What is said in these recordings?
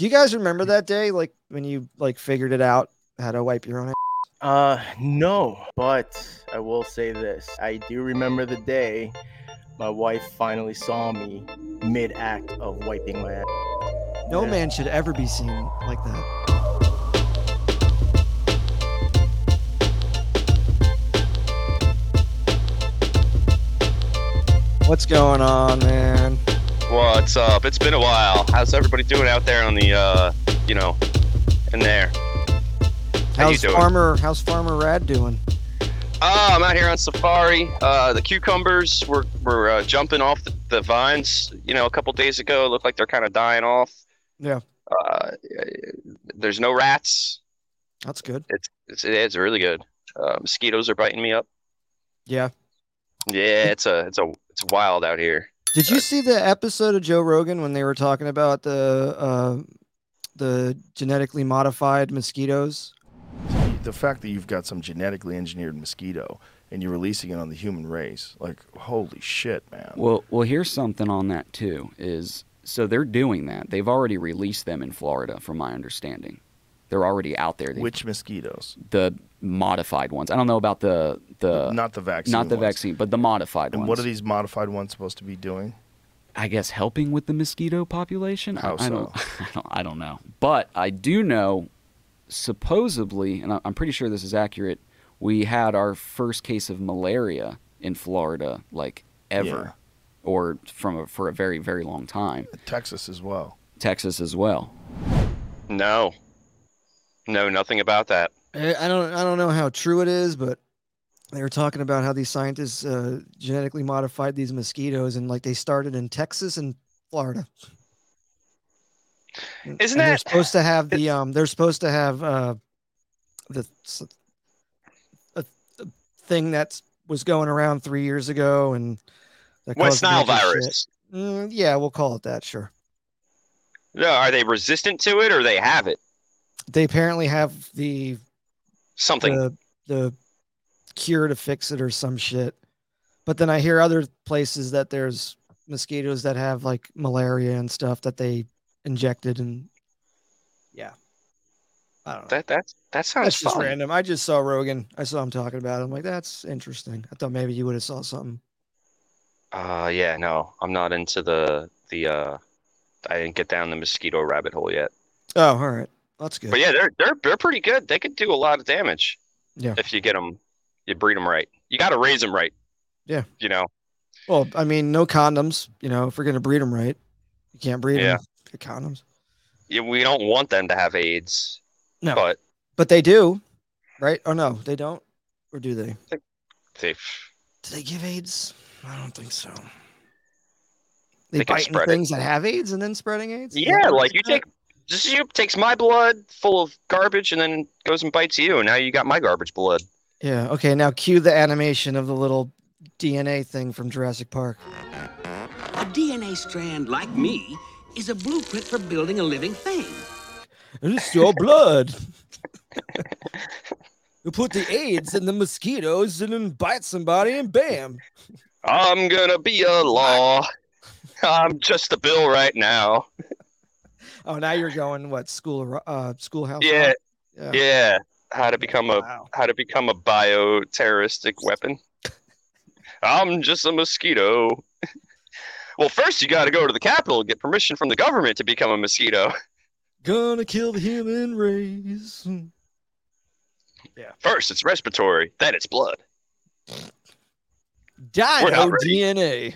Do you guys remember that day, like when you like figured it out how to wipe your own? ass? Uh, no, but I will say this. I do remember the day my wife finally saw me mid act of wiping my ass. No Yeah. man should ever be seen like that. What's going on, man? What's up? It's been a while. How's everybody doing out there on the, uh, you know, in there? How you How's doing? Farmer? How's Farmer Rad doing? Oh, I'm out here on safari. Uh, the cucumbers were, were uh, jumping off the, the vines, you know, a couple days ago. It looked like they're kind of dying off. Yeah, Uh, there's no rats. that's good. It's, it's, it's really good. Uh, mosquitoes are biting me up. Yeah. Yeah, it's a, it's a, it's wild out here. Did you see the episode of Joe Rogan when they were talking about the uh, the genetically modified mosquitoes? the fact that you've got some genetically engineered mosquito and you're releasing it on the human race, like holy shit, man. Well, well, here's something on that too. Is so they're doing that. They've already released them in Florida, from my understanding. They're already out there. They- Which mosquitoes? the modified ones? I don't know about the the not the vaccine. not the ones. vaccine, but the modified And ones. what are these modified ones supposed to be doing? I guess helping with the mosquito population. I- How I, don't, so? I don't. I don't know. But I do know, supposedly, and I- I'm pretty sure this is accurate. We had our first case of malaria in Florida, like ever, Yeah. or from a, for a very very long time. Texas as well. Texas as well. No, no, nothing about that. I don't I don't know how true it is, but they were talking about how these scientists uh, genetically modified these mosquitoes, and like they started in Texas and Florida. Isn't and they're that- supposed to have the um? They're supposed to have uh, the a, a thing that was going around three years ago, and that West Nile bunch of shit. virus. Mm, yeah, we'll call it that. Sure. No, are they resistant to it or they have it? They apparently have the Something. the the cure to fix it or some shit. But then I hear other places that there's mosquitoes that have like malaria and stuff that they injected and yeah. I don't know. that that that sounds That's just fun. random. I just saw Rogan. I saw him talking about it. I'm like, that's interesting. I thought maybe you would have saw something. Uh, yeah, no, I'm not into the the uh, I didn't get down the mosquito rabbit hole yet. Oh, all right. That's good. But yeah, they're they're they're pretty good. They could do a lot of damage. Yeah. If you get them, you breed them right. You got to raise them right. Yeah. You know. Well, I mean, no condoms. You know, if we're gonna breed them right, you can't breed Yeah. them with condoms. Yeah, we don't want them to have AIDS. No. But But they do, right? Oh no, they don't, or do they? they Do they give AIDS? I don't think so. They They, can into spread it. things that have AIDS and then spreading AIDS. Yeah, like you take just you takes my blood full of garbage and then goes and bites you, and now you got my garbage blood. Yeah. Okay. Now cue the animation of the little DNA thing from Jurassic Park. A DNA strand like me is a blueprint for building a living thing. It's your blood. you put the AIDS in the mosquitoes and then bite somebody and bam. I'm gonna be a law. I'm just a bill right now. Oh, now you're going what school? Uh, schoolhouse. Yeah, Rock? Yeah. yeah. How to become a Wow. how to become a bioterroristic weapon. I'm just a mosquito. well, first you got to go to the Capitol and get permission from the government to become a mosquito. Gonna kill the human race. Yeah. First it's respiratory, then it's blood. Dino not ready. DNA.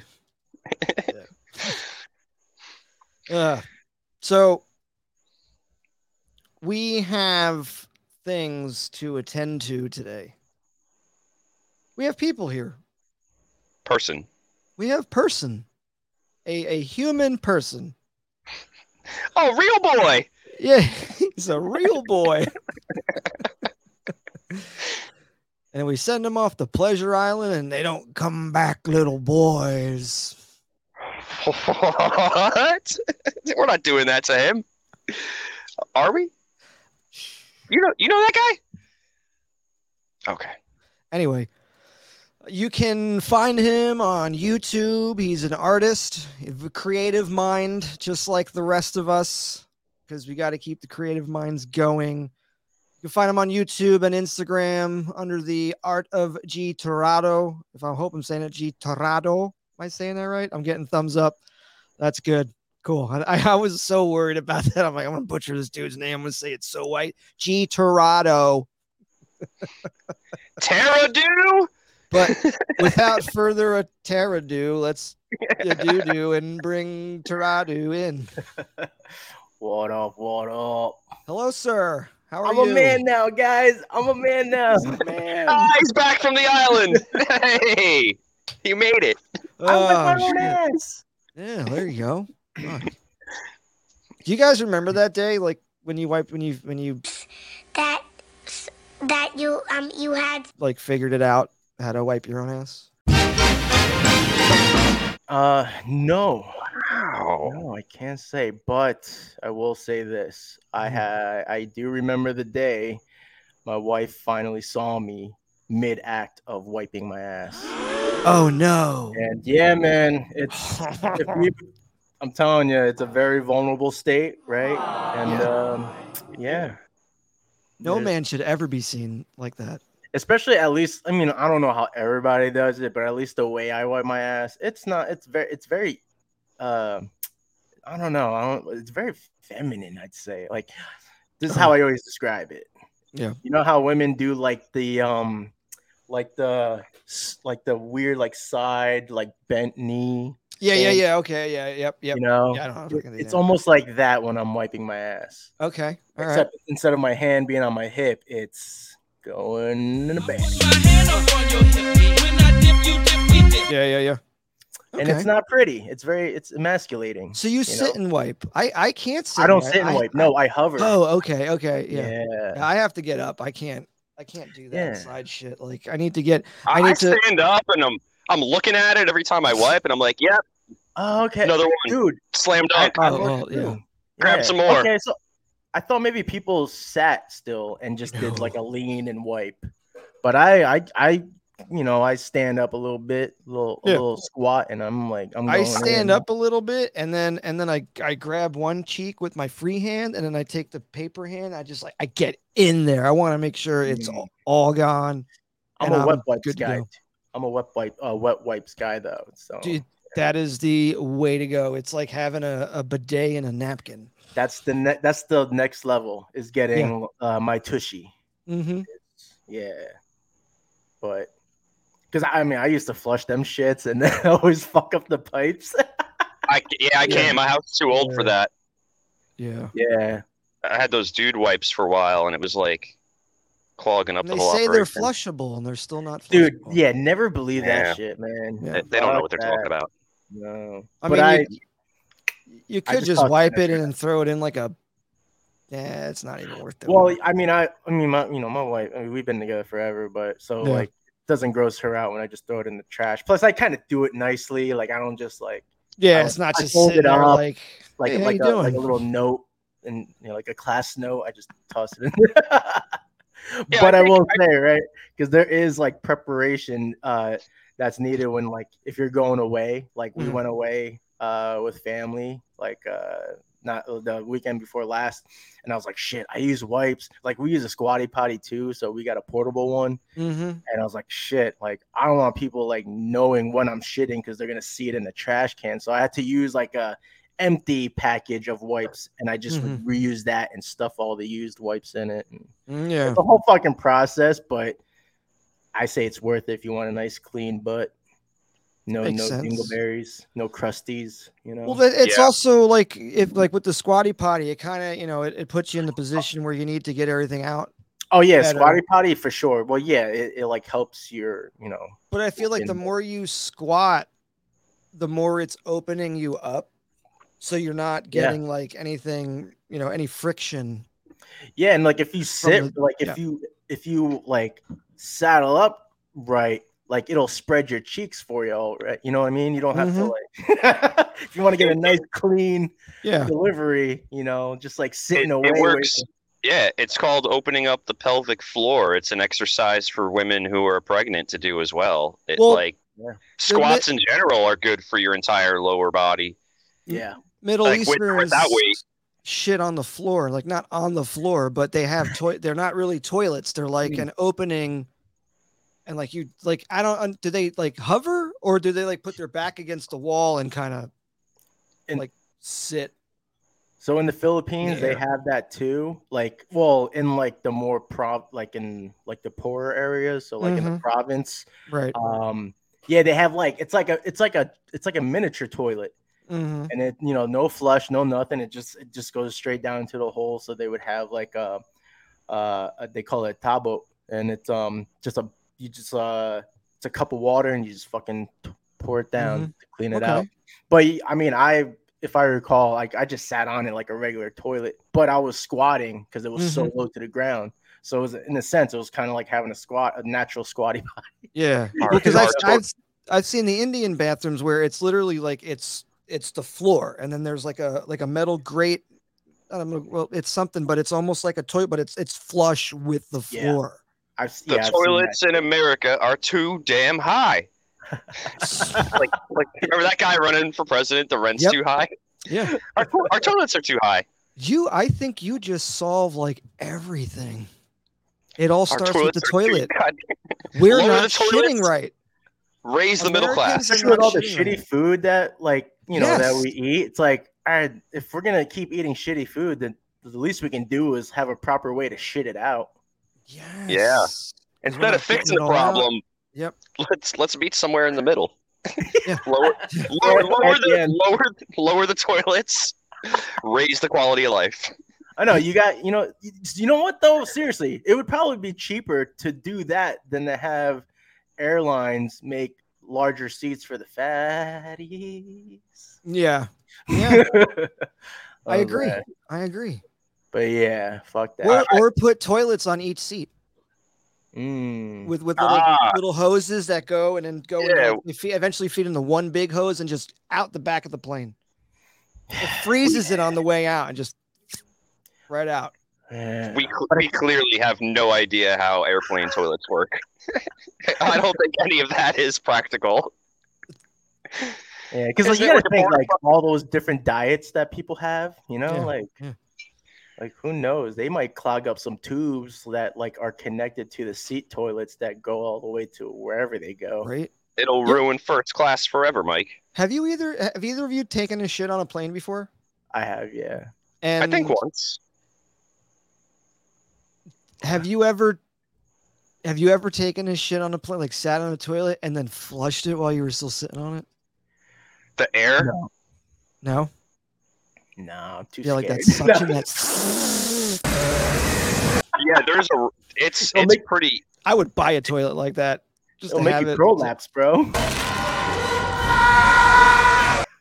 uh, so we have things to attend to today. We have people here. Person. We have person, a a human person. Oh, real boy. Yeah, he's a real boy. and we send them off to Pleasure Island, and they don't come back, little boys. What? We're not doing that to him. Are we? You know you know that guy? Okay. Anyway, you can find him on YouTube. He's an artist, a creative mind, just like the rest of us. because we got to keep the creative minds going. You can find him on YouTube and Instagram under the Art of G Terado. If I hope I'm saying it, G Terado. Am I saying that right? I'm getting thumbs up. That's good. Cool. I, I was so worried about that. I'm like, I'm gonna butcher this dude's name. I'm gonna say it's so white. G Terado. Terra But without further ado, let's do do and bring Terado in. What up? What up? Hello, sir. How are you? I'm a man now, guys. I'm a man now. Man. Ah, he's back from the island. hey, you made it. I like my Oh, own ass. Yeah, there you go. Fuck. Do you guys remember that day, like when you wiped when you when you that that you um you had like figured it out how to wipe your own ass? Uh, no. Wow. No, I can't say, but I will say this. I Mm-hmm. had I do remember the day my wife finally saw me mid act of wiping my ass. Oh no. And yeah, man, it's if we, I'm telling you, it's a very vulnerable state, right? And um, yeah, No There's- man should ever be seen like that. especially at least. I mean, I don't know how everybody does it, but at least the way I wipe my ass, it's not. It's very. It's very. Uh, I don't know. I don't. It's very feminine. I'd say. Like this is how I always describe it. Yeah. You know how women do like the um, like the like the weird like side like bent knee. Yeah, yeah, yeah. Okay, yeah, yep, yep. You know. Yeah, I don't know. what It's about. almost like that when I'm wiping my ass. okay. All right. Except instead of my hand being on my hip, it's going in the back. Yeah, yeah, yeah. Okay. And it's not pretty. It's very it's emasculating. So you, sit know? and wipe. I I can't sit. I don't and sit and I- wipe. No, I hover. Oh, okay, okay, yeah. yeah. I have to get up. I can't. I can't do that Yeah. side shit. Like I need to get. I, I need to- stand up and I'm I'm looking at it every time I wipe, and I'm like, yep, Oh, okay. another one, Dude, slam I, dunk. I Oh, work well, yeah. too. Grab some more. Okay, so I thought maybe people sat still and just did like a lean and wipe. But I I I you know, I stand up a little bit, a little a little squat and I'm like I'm I stand in. up a little bit and then and then I I grab one cheek with my free hand and then I take the paper hand. I just like I get in there. I want to make sure it's Mm. all, all gone. I'm a I'm wet wipes guy. go. I'm a wet wipe uh, wet wipes guy though. So Dude, that is the way to go. It's like having a, a bidet and a napkin. that's the ne- that's the next level is getting uh, my tushy. Mm-hmm. Yeah, but because I mean I used to flush them shits and then always fuck up the pipes. I, yeah, I can't. My house is too old for that. Yeah. yeah, I had those dude wipes for a while, and it was like clogging up And the they whole say they're flushable and they're still not flushable. dude. Yeah, never believe Yeah. that shit, man. Yeah. They, they don't know what they're talking about. No, I but mean, I you, you I could just just, wipe it the in and throw it in like a. Yeah, it's not even worth it. well, I mean I I mean my you know my wife. I mean, we've been together forever, but so Yeah. like it doesn't gross her out when I just throw it in the trash. Plus, I kind of do it nicely. Like I don't just like yeah, I- it's not I just fold sitting it there up, like like Hey, how like a, like a little note and you know like a class note. I just toss it in. Yeah, but I I, think- will say right because there is like preparation uh that's needed when like if you're going away. Like we Mhm. went away uh with family like uh not the weekend before last and I was like shit I use wipes like we use a squatty potty too so we got a portable one mm-hmm. and I was like, shit, like I don't want people like knowing when I'm shitting because they're gonna see it in the trash can. So I had to use like a empty package of wipes, and I just would reuse that and stuff all the used wipes in it. And Mm, yeah. the whole fucking process, but I say it's worth it if you want a nice clean butt. No, Makes no sense. dingleberries, no crusties. You know. Well, it's Yeah. also like if like with the squatty potty, it kind of you know it, it puts you in the oh. position where you need to get everything out. oh yeah, better. squatty potty for sure. Well, yeah, it, it like helps your, you know. But I feel like the more you squat, the more it's opening you up, so you're not Yeah. getting like anything you know any friction. Yeah, and like if you sit, the- like if yeah. you if you like saddle up right, like it'll spread your cheeks for you, all right. You know what I mean? You don't have to like if you want to get a nice clean Yeah. delivery, you know, just like sitting It, away. it works. you- Yeah, it's called opening up the pelvic floor. It's an exercise for women who are pregnant to do as well. It Well, like Yeah. squats in general are good for your entire lower body. Yeah, Middle Like with, Eastern with that weight. shit on the floor, like not on the floor, but they have toy. They're not really toilets. They're like Mm. an opening, and like you like I don't. Do they like hover or do they like put their back against the wall and kind of And- like sit? So in the Philippines, they have that too. Like, well, in like the more prov, like in like the poorer areas, so like in the Mhm. province, Right. um, yeah, they have like it's like a it's like a it's like a miniature toilet, hmm and it you know no flush, no nothing. It just it just goes straight down into the hole. So they would have like a, uh, a- they call it tabo, and it's um just a you just uh it's a cup of water and you just fucking pour it down to clean it Okay. out. But I mean, I if I recall, like I just sat on it like a regular toilet, but I was squatting because it was so low to the ground. So it was in a sense, it was kind of like having a squat, a natural squatty body. Yeah. Because I've, I've I've seen the Indian bathrooms where it's literally like it's it's the floor and then there's like a like a metal grate. I don't know. Well, it's something, but it's almost like a toilet, but it's it's flush with the Yeah. Floor. I've The yeah, I've seen toilets in America are too damn high. like, like remember that guy running for president? The rent's Yep. too high. Yeah. Our, our toilets are too high. You, I think you just solve like everything. It all starts with the toilet. We're Lower not the shitting right. raise the middle class. especially with all the shitty right. food that like you know that we eat it's like all right if we're gonna keep eating shitty food then the least we can do is have a proper way to shit it out Yes. Yeah. Instead of fixing the all out. problem, Yep. let's let's meet somewhere in the middle. Yeah. lower, lower, lower the the lower lower the toilets. Raise the quality of life. i know you got you know you- you know what though seriously it would probably be cheaper to do that than to have airlines make larger seats for the fatties Yeah. Yeah. Oh, I Oh, agree. man. I agree. But yeah fuck that Or, or put toilets on each seat Mm. with with little, Ah. little hoses that go and then go Yeah. and they eventually feed into one big hose and just out the back of the plane. It freezes it on the way out and just right out. Yeah. We we clearly have no idea how airplane toilets work. I don't think any of that is practical. Yeah, because like, you gotta think like all those different diets that people have, you know, Yeah, like yeah. Like who knows? They might clog up some tubes that like are connected to the seat toilets that go all the way to wherever they go. Right? It'll Yep. ruin first class forever, Mike. Have you either have either of you taken a shit on a plane before? I have, yeah. And I think once. have you ever have you ever taken a shit on a plane, like sat on a toilet and then flushed it while you were still sitting on it? The air. No. No, I'm too Yeah, like that scared. suction. That's. Yeah, there's a. It's It'll it's make- pretty. I would buy a toilet like that. Just It'll to make have you it. prolapse, bro.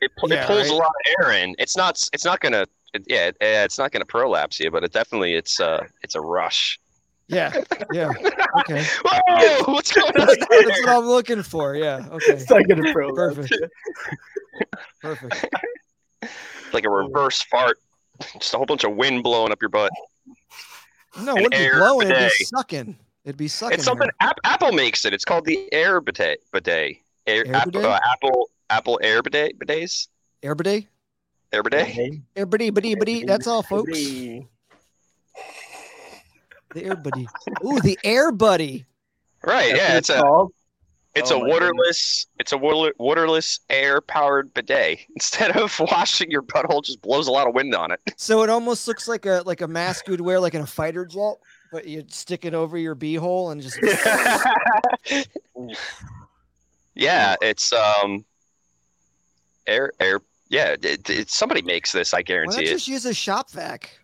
It, pu- Yeah, it pulls a lot of air in. It's not. It's not gonna. It, yeah, it- yeah, it's not gonna prolapse you, but it definitely it's uh it's a rush. Yeah. Yeah. Okay. Whoa! What's going on That's, that's what I'm looking for. Yeah. Okay. It's not gonna prolapse. Perfect. Perfect. Like a reverse fart. Just a whole bunch of wind blowing up your butt. No, it wouldn't be air blowing. It'd be sucking. It'd be sucking. It's something App, Apple makes it. It's called the Air Bidet. Bidet. Air, Air Apple, bidet? uh, Apple Apple Air Bidet. Bidets. Air, air bidet. Air Bidet. Air bidet, bidet, bidet. That's all, folks. Hey. The air buddy. Ooh, the air buddy. Right. That's yeah. what It's a called. It's Oh a waterless. It's a water, waterless air powered bidet. Instead of washing your butthole, just blows a lot of wind on it. So it almost looks like a like a mask you'd wear like in a fighter jet, but you stick it over your beehole and just yeah. It's um. Air air. Yeah. It, it, somebody makes this. I why not guarantee it. just use a shop vac?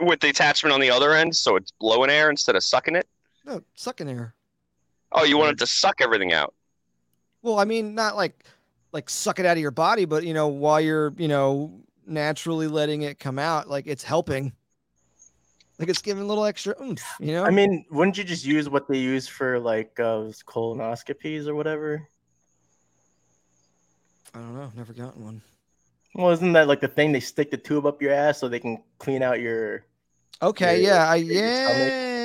With the attachment on the other end, so it's blowing air instead of sucking it. No, sucking air. Oh, you wanted to suck everything out. Well, I mean, not like like suck it out of your body, but you know, while you're you know naturally letting it come out, like it's helping. Like it's giving a little extra oomph, you know. I mean, wouldn't you just use what they use for like uh, colonoscopies or whatever? I don't know. Never gotten one. Well, isn't that like the thing they stick the tube up your ass so they can clean out your? Okay, Yeah, yeah, I, your stomach.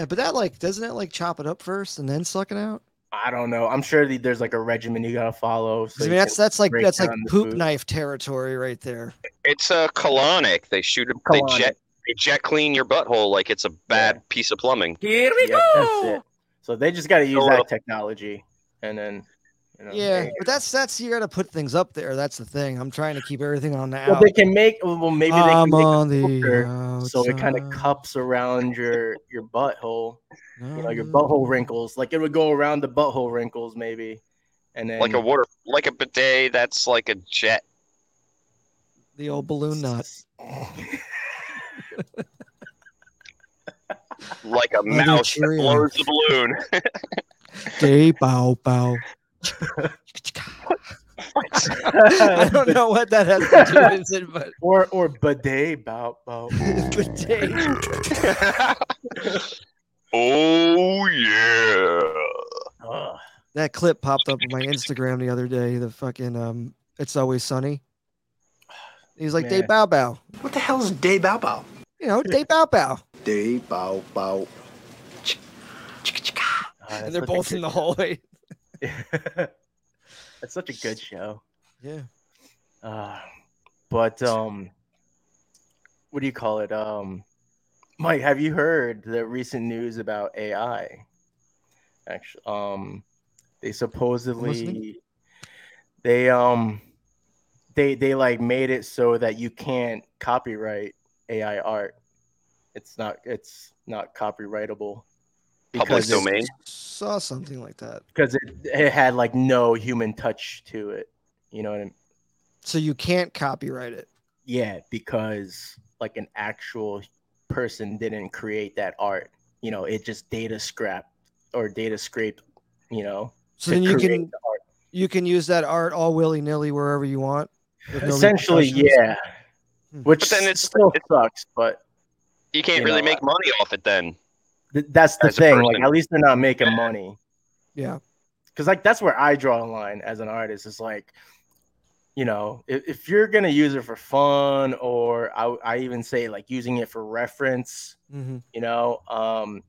Yeah, but that like doesn't it like chop it up first and then suck it out? I don't know. I'm sure that there's like a regimen you gotta follow. So I mean, that's that's like that's like poop food. knife territory right there. It's a colonic. They shoot it. They jet they jet clean your butthole like it's a bad piece of plumbing. Here we go. That's it. So they just gotta use So, uh, that technology, and then you know, Yeah, they- but that's that's you got to put things up there. That's the thing. I'm trying to keep everything on the well, out. they can make. Well, maybe they I'm can make on a the filter so it kind of cups around your your butthole. You know, your butthole um. wrinkles. Like it would go around the butthole wrinkles, maybe, and then Like a water, like a bidet that's like a jet. the old balloon knot. Like a mouse that blows the balloon. Day bow bow. I don't know what that has to do with it, but or or bidet bow bow. bidet. oh yeah. Ugh. that clip popped up on my Instagram the other day. The fucking um, it's always sunny. He's like day bow bow. What the hell is day bow bow? You know, day bow bow. Day bow bow. That's And they're both in the hallway. That's such a good show. Yeah. Uh, but um, what do you call it? Um, Mike, have you heard the recent news about AI? Actually, um, they supposedly they um they they like made it so that you can't copyright AI art. It's not it's not copyrightable Public because it's- domain. Saw something like that. because it, it had like no human touch to it. You know what I mean? So you can't copyright it. Yeah, because like an actual person didn't create that art. You know, it just data scrapped or data scraped. You know, So then you can the art. you can use that art all willy nilly wherever you want. no essentially, yeah. Hmm. Which But then it's- still it's- sucks, but You can't You really know, make money off it then. Th- that's the As thing. Like, at least they're not making money. Yeah. because like that's where I draw a line as an artist. It's like, you know, if, if you're gonna use it for fun, or I, I even say like using it for reference, Mm-hmm. you know, um,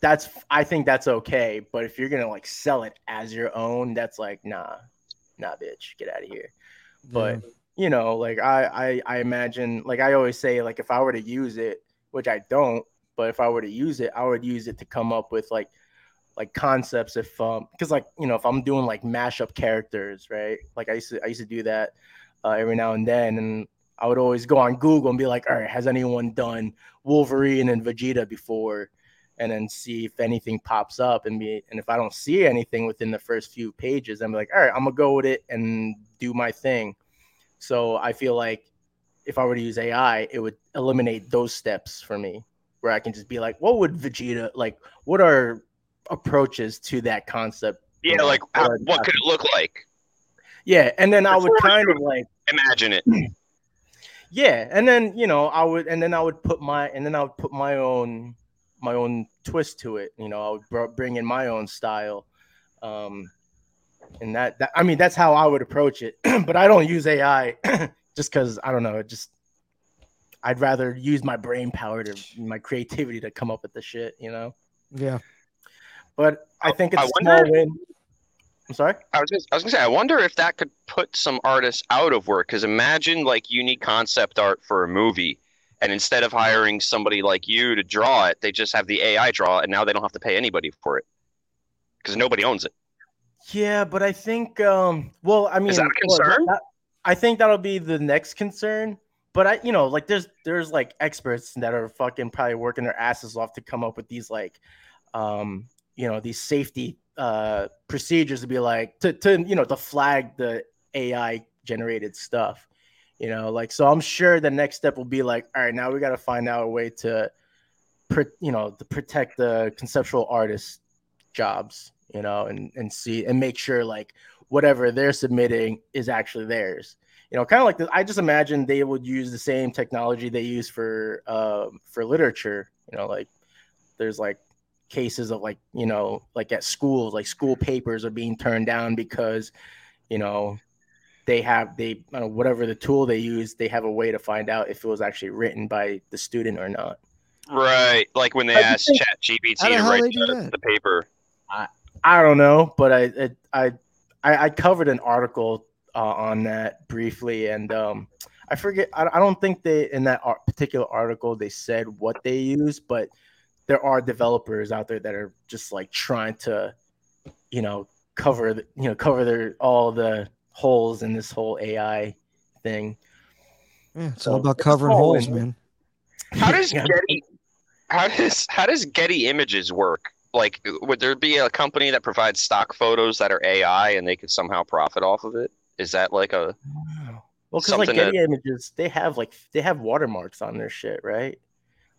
that's I think that's okay. But if you're gonna like sell it as your own, that's like nah, nah, bitch, get out of here. But you know, like I, I I imagine, like I always say, like if I were to use it, which I don't, but if I were to use it, I would use it to come up with like like concepts if um because like you know if i'm doing like mashup characters right? Like i used to i used to do that uh, every now and then and i would always go on google and be like all right has anyone done wolverine and vegeta before? And then see if anything pops up and be and if i don't see anything within the first few pages i'm like all right i'm gonna go with it and do my thing. So i feel like if i were to use ai it would eliminate those steps for me where i can just be like what would vegeta like what are approaches to that concept. Yeah, know, like how, what could it look like? Yeah, and then I would kind of like Imagine it. yeah, and then you know I would and then I would put my and then I would put my own my own twist to it. You know, I would br- bring in my own style. Um and that, that I mean that's how I would approach it. but I don't use AI just cuz I don't know, it just I'd rather use my brain power to my creativity to come up with the shit, you know. Yeah. But I think it's I a small win. I'm sorry. I was, just, I was gonna say, I wonder if that could put some artists out of work. Because imagine like you need concept art for a movie, and instead of hiring somebody like you to draw it, they just have the AI draw, it, and now they don't have to pay anybody for it because nobody owns it. Yeah, but I think um well, I mean that a well, concern? that- I think that'll be the next concern. But I you know, like there's there's like experts that are fucking probably working their asses off to come up with these like um you know, these safety uh procedures to be like to to you know, to flag the AI generated stuff. You know, like so I'm sure the next step will be like, all right, now we got to find out a way to you know, to protect the conceptual artists jobs, you know, and and see and make sure like whatever they're submitting is actually theirs. You know, kind of like this, I just imagine they would use the same technology they use for um for literature. You know, like there's like cases of like you know like at schools like school papers are being turned down because you know they have they I know, whatever the tool they use they have a way to find out if it was actually written by the student or not Right, like when they I just asked think- ChatGPT How to write the, the paper. I I don't know, but I I, I I covered an article uh, on that briefly, and um, I forget. I, I don't think they in that ar- particular article they said what they use, but there are developers out there that are just like trying to, you know, cover the, you know cover their all the holes in this whole AI thing. Yeah, it's So, all about covering all holes, in- man. How does Yeah. Getty how does how does Getty Images work? Like, would there be a company that provides stock photos that are AI and they could somehow profit off of it? Is that like a Well, because like Getty Images, they have like they have watermarks on their shit, right?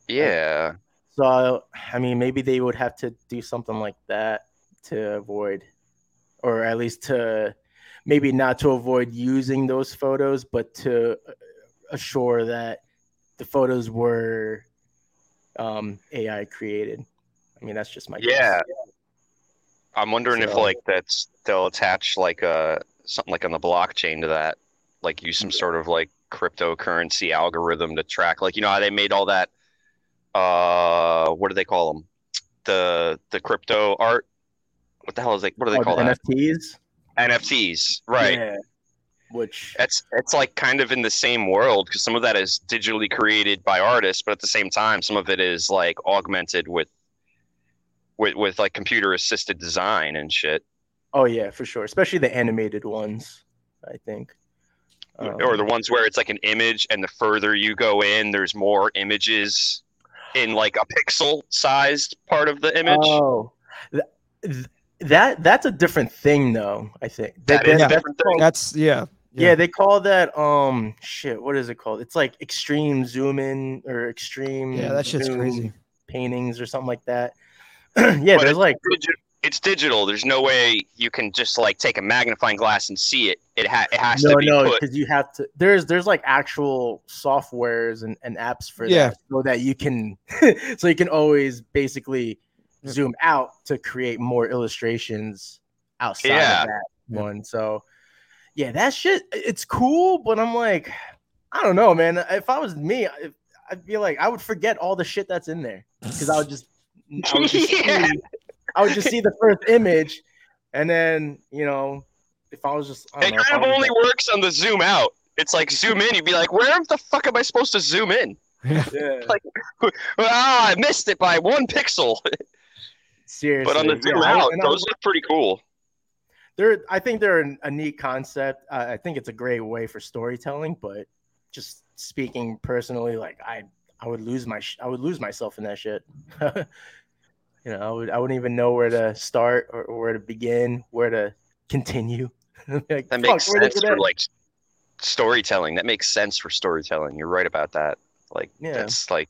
yeah? So I mean, maybe they would have to do something like that to avoid, or at least to maybe not to avoid using those photos, but to uh, assure that the photos were um, AI created. I mean, that's just my guess. Yeah. I'm wondering if like that's they'll attach like a something like on the blockchain to that, like use some sort of like cryptocurrency algorithm to track, like you know how they made all that. Uh, what do they call them? The the crypto art. What the hell is it? What do they Oh, call the that? NFTs, NFTs, right? Yeah. Which It's it's like kind of in the same world because some of that is digitally created by artists, but at the same time, some of it is like augmented with with with like computer assisted design and shit. Oh yeah, for sure, especially the animated ones. I think. Um, or the ones where it's like an image and the further you go in there's more images in like a pixel sized part of the image Oh, th- th- that that's a different thing, though. I think That They- is they- a that's thing. That's yeah. yeah. they call that um shit. What is it called? It's like extreme zoom in or extreme. Yeah, that shit's crazy. Paintings or something like that. yeah, But there's like Digi- it's digital there's no way you can just like take a magnifying glass and see it it, ha- it has no, to be no, put because you have to. There's there's like actual softwares and, and apps for Yeah. that, so that you can so you can always basically zoom out to create more illustrations outside Yeah. of that Yeah. one. So yeah, that shit it's cool, but I'm like, I don't know, man. If I was me, I- I'd be like, I would forget all the shit that's in there because I would just, I would just, Yeah. See, I would just see the first image, and then you know, if I was just, I don't it know, kind of only like- works on the zoom out it's like zoom in you'd be like where the fuck am i supposed to zoom in Yeah. yeah. ah i missed it by one pixel Seriously, but on the yeah, zoom I- out and those was- look pretty cool they're I think they're an- a neat concept. Uh, I think it's a great way for storytelling, but just speaking personally, like I I would lose my sh- I would lose myself in that shit. You know, I would I wouldn't even know where to start or, or where to begin, where to continue. like, That makes where sense for like storytelling. That makes sense for storytelling. You're right about that. Like Yeah. that's like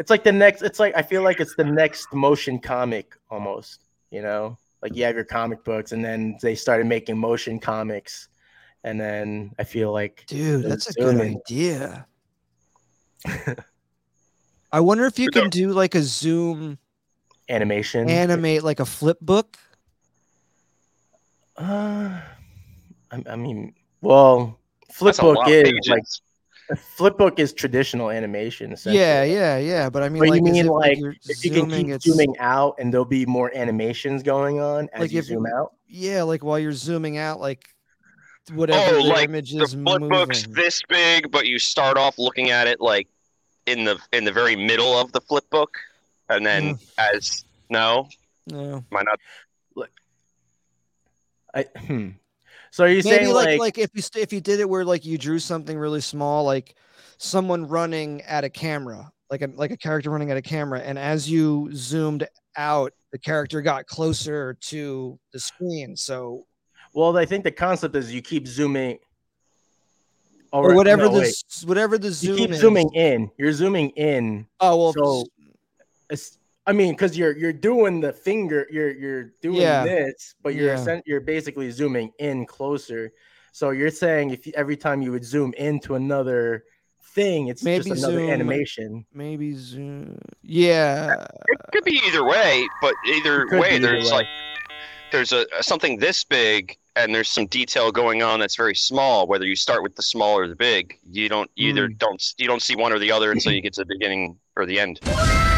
It's like the next. It's like I feel like it's the next motion comic almost. You know, like you have your comic books, and then they started making motion comics, and then I feel like Dude, that's a good zooming. idea. I wonder if you can do like a zoom animation. animate like a flip book. Uh, I, I mean, well, that's book Flipbook lot of is pages. like Flipbook is traditional animation. essentially. Yeah, yeah, yeah. But I mean, But like, you mean it like if you can zooming, keep it's zooming out and there'll be more animations going on as Like you if zoom you- out? yeah, like while you're zooming out, like whatever oh, the like image the is flip book's moving. this big, but you start off looking at it like in the in the very middle of the flip book, and then as no, No. might not. Look, I, hmm. So are you Maybe saying like, like, like if you st- if you did it where like you drew something really small, like someone running at a camera, like a like a character running at a camera, and as you zoomed out, the character got closer to the screen. So well, I think the concept is you keep zooming. Oh, or whatever no, the wait. whatever the you zoom keep is. zooming in. You're zooming in. Oh well, so it's, I mean, because you're you're doing the finger, you're you're doing Yeah. this, but you're Yeah. essen- you're basically zooming in closer. So you're saying if you, every time you would zoom into another thing, it's Maybe just another zoom- animation. maybe zoom. Yeah, It could be either way, but either It could be way, either there's way. like there's a something this big, and there's some detail going on that's very small. Whether you start with the small or the big, you don't either Hmm. don't you don't see one or the other until you get to the beginning or the end.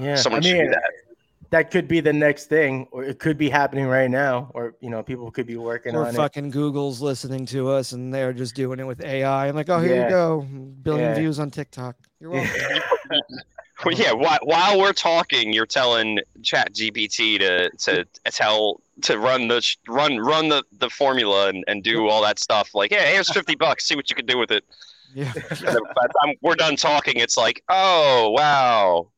Yeah, Someone I should mean, do that. that could be the next thing, or it could be happening right now, or you know, people could be working on it. Or on fucking Google's listening to us and they're just doing it with AI. I'm like, oh, here Yeah. you go, billion Yeah. views on TikTok. You're welcome. Well, yeah, while, while we're talking, you're telling Chat GPT to to tell to run the run run the, the formula and, and do all that stuff. Like, yeah, here's fifty bucks. See what you can do with it. yeah. By the time we're done talking, it's like, oh wow.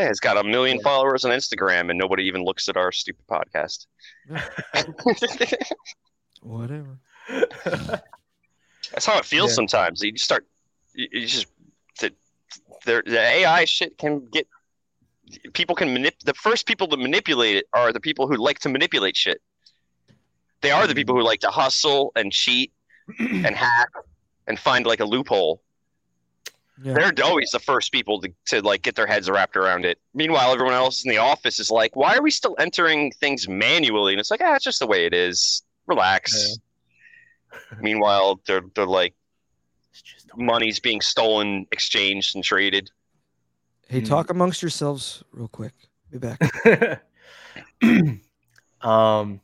Yep. Yeah, it's got a million Yeah. followers on Instagram, and nobody even looks at our stupid podcast. Whatever. That's how it feels Yeah. sometimes. You just start, you, you just the, the the AI shit can get people can manip. The first people to manipulate it are the people who like to manipulate shit. They are the people who like to hustle and cheat and hack and find like a loophole. Yeah. They're always the first people to, to like get their heads wrapped around it. Meanwhile, everyone else in the office is like, "Why are we still entering things manually?" And it's like, "Ah, it's just the way it is. Relax." Meanwhile, they're they're like It's just money's being stolen, exchanged, and traded. Hey, Hmm. talk amongst yourselves real quick. Be back. um.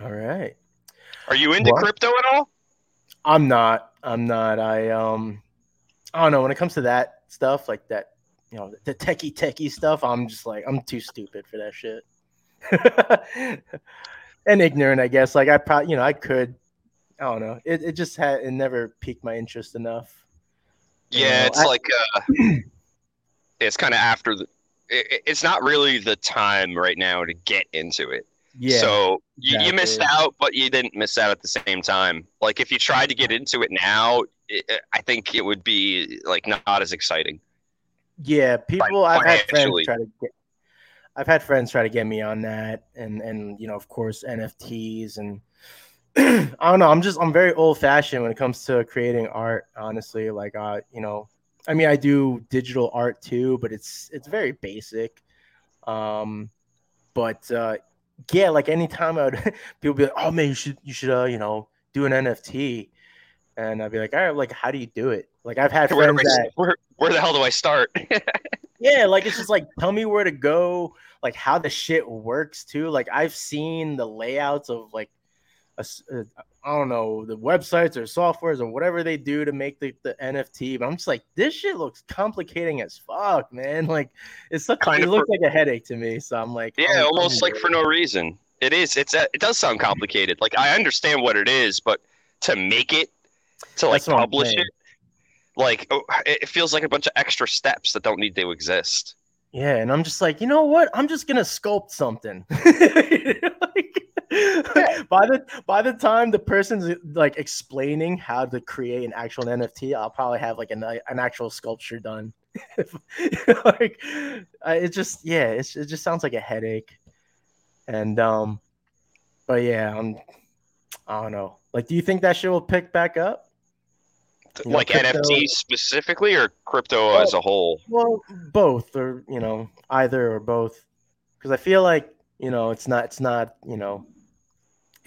All right. Are you into What? crypto at all? I'm not. I'm not. I um. I don't know. When it comes to that stuff, like that, you know, the techie techie stuff, I'm just like, I'm too stupid for that shit. and ignorant, I guess. Like I probably, you know, I could. I don't know. It it just had it never piqued my interest enough. You Yeah, know, it's I- like uh, it's kind of after the. It, it's not really the time right now to get into it. Yeah. So you, you missed out, but you didn't miss out at the same time. Like if you tried to get into it now, it, I think it would be like not, not as exciting. Yeah, people. I've had friends try to get. I've had friends try to get me on that, and and you know, of course, NFTs, and I don't know. I'm just I'm very old fashioned when it comes to creating art. Honestly, like uh, you know, I mean, I do digital art too, but it's it's very basic. Um, but uh, yeah, like anytime I would people be like, oh man, you should you should uh you know do an NFT, and I'd be like, all right, like how do you do it? Like I've had Where, friends that where, where the hell do I start? yeah, like it's just like tell me where to go, like how the shit works too. Like I've seen the layouts of like a uh, I don't know the websites or softwares or whatever they do to make the, the NFT, but I'm just like this shit looks complicating as fuck, man. Like it's such Kind it of looks for- like a headache to me. So I'm like, Yeah, I'm- almost like for no reason. It is. It's. uh, It does sound complicated. Like I understand what it is, but to make it, to like That's what I'm publish it, like oh, it it feels like a bunch of extra steps that don't need to exist. Yeah, and I'm just like, you know what? I'm just gonna sculpt something. By the by the time the person's like explaining how to create an actual NFT, I'll probably have like an an actual sculpture done. like, it just yeah, it's, it just sounds like a headache. And um, but yeah, I'm I don't know. Like, do you think that shit will pick back up? You know, like crypto- NFTs specifically, or crypto as a whole. Well, both, or you know, either or both, because I feel like you know, it's not, it's not, you know,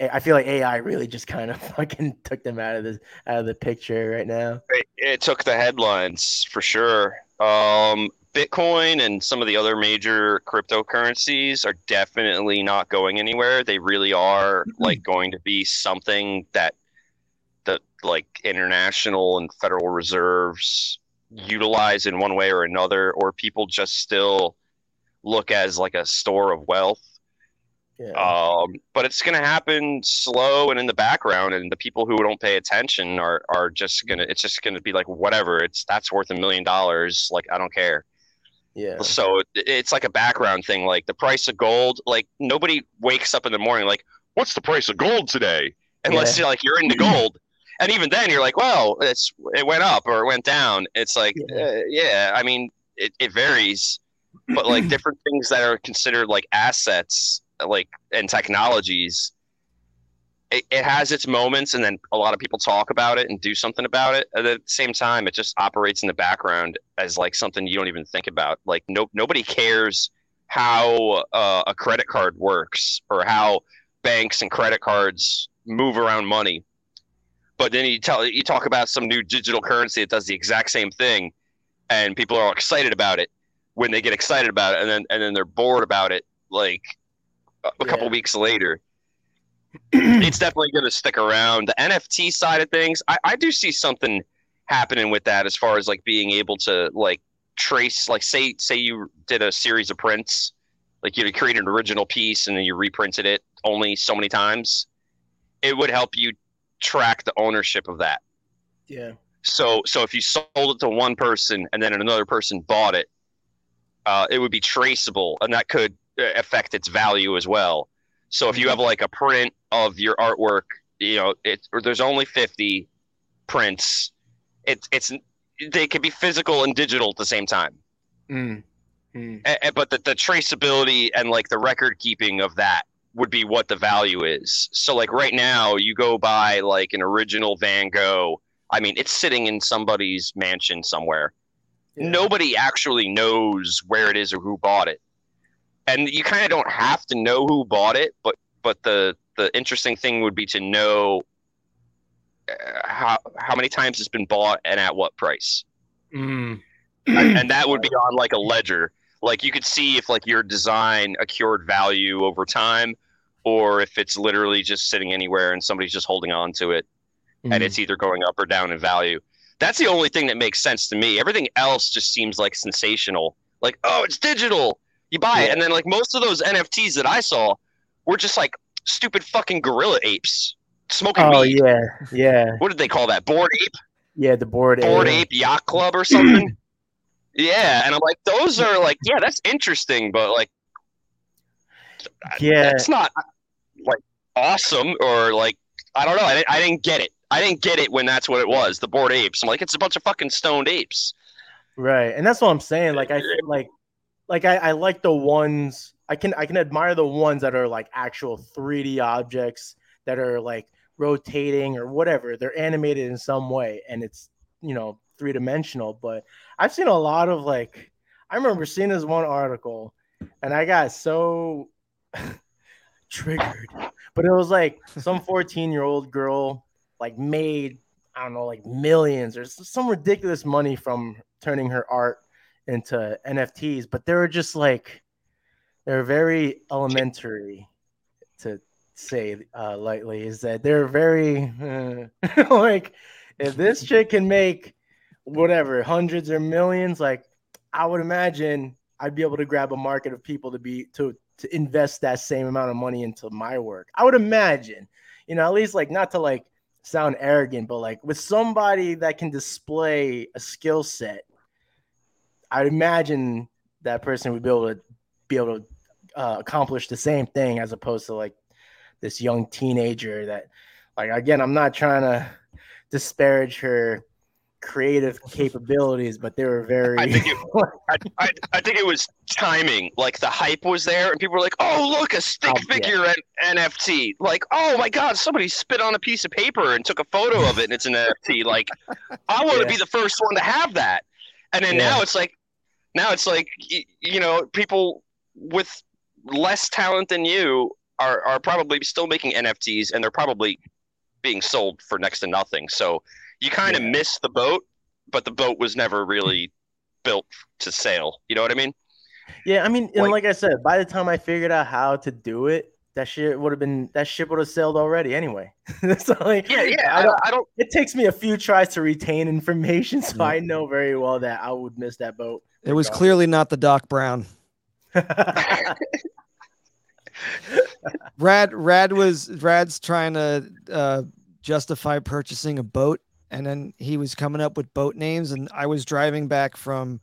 I feel like AI really just kind of fucking took them out of the out of the picture right now. It, it took the headlines for sure. Um, Bitcoin and some of the other major cryptocurrencies are definitely not going anywhere. They really are like going to be something that the like international and federal reserves utilize in one way or another, or people just still look as like a store of wealth. Yeah, Um, but it's going to happen slow and in the background, and the people who don't pay attention are are just gonna. It's just gonna be like whatever. It's that's worth a million dollars. Like I don't care. yeah, So it- it's like a background thing. Like the price of gold. Like nobody wakes up in the morning like, what's the price of gold today? Unless Yeah. you're like you're into gold. And even then, you're like, well, it's it went up or it went down. It's like, Yeah. uh, yeah. I mean, it, it varies, but like different things that are considered like assets, like and technologies, it, it has its moments, and then a lot of people talk about it and do something about it. At the same time, it just operates in the background as like something you don't even think about. Like no nobody cares how uh, a credit card works or how banks and credit cards move around money. But then you tell you talk about some new digital currency that does the exact same thing, and people are all excited about it. when they get excited about it and then and then they're bored about it like a, couple Yeah. weeks later. it's definitely going to stick around. The NFT side of things, I, I do see something happening with that as far as like being able to like trace, like say say you did a series of prints, like you created an original piece and then you reprinted it only so many times. It would help you track the ownership of that. Yeah. So so if you sold it to one person and then another person bought it, uh, it would be traceable, and that could affect its value as well. So if you have like a print of your artwork, you know, it or there's only 50 prints. It's it's they could be physical and digital at the same time. Mm. Mm. A- but the, the traceability and like the record keeping of that would be what the value is. So like right now, you go buy like an original Van Gogh. I mean, it's sitting in somebody's mansion somewhere. Yeah. Nobody actually knows where it is or who bought it, and you kind of don't have to know who bought it. But but the the interesting thing would be to know uh, how how many times it's been bought and at what price Mm. and that would be on like a ledger. Like you could see if like your design accrued value over time, or if it's literally just sitting anywhere and somebody's just holding on to it, and Mm. it's either going up or down in value. That's the only thing that makes sense to me. Everything else just seems like sensational. Like oh, it's digital. You buy it, and then like most of those NFTs that I saw were just like stupid fucking gorilla apes smoking Oh weed. yeah, yeah, What did they call that? Bored ape yeah. The bored. Bored ape. Ape Yacht Club or something. yeah, and I'm like, those are like, yeah, that's interesting, but like, Yeah, that's not like awesome or like, I don't know. I didn't, I didn't get it. I didn't get it when that's what it was. The bored apes. I'm like, it's a bunch of fucking stoned apes. Right, and that's what I'm saying. Like I feel like, like I, I like the ones I can I can admire the ones that are like actual 3D objects that are like rotating or whatever. They're animated in some way, and it's you know three dimensional. But I've seen a lot of like I remember seeing this one article, and I got so triggered. But it was like some 14 year old girl like made I don't know like millions or some ridiculous money from turning her art into NFTs, but they were just like they're very elementary to say uh, lightly. Is that they're very uh, like if this chick can make whatever hundreds or millions, like I would imagine I'd be able to grab a market of people to be to to invest that same amount of money into my work. I would imagine, you know, at least like not to like sound arrogant, but like with somebody that can display a skill set, I'd imagine that person would be able to be able to uh, accomplish the same thing as opposed to like this young teenager that, like, again, I'm not trying to disparage her creative capabilities, but they were very. I think it, I, I, I think it was timing. Like the hype was there, and people were like, "Oh, look, a stick Oh, yeah. figure N- NFT!" Like, "Oh my god, somebody spit on a piece of paper and took a photo of it, and it's an NFT." Like, I want to Yeah. be the first one to have that. And then Yeah. now it's like, now it's like, you know, people with less talent than you are are probably still making NFTs, and they're probably being sold for next to nothing. So you kind of Yeah. miss the boat, but the boat was never really built to sail. You know what I mean? Yeah, I mean, and Like- like I said, by the time I figured out how to do it, that shit would have been that ship would have sailed already anyway. so like, Yeah, yeah. I don't- don't. I don't it takes me a few tries to retain information, so mm-hmm. I know very well that I would miss that boat. It was clearly not the Doc Brown. Rad Rad was Rad's trying to uh, justify purchasing a boat, and then he was coming up with boat names, and I was driving back from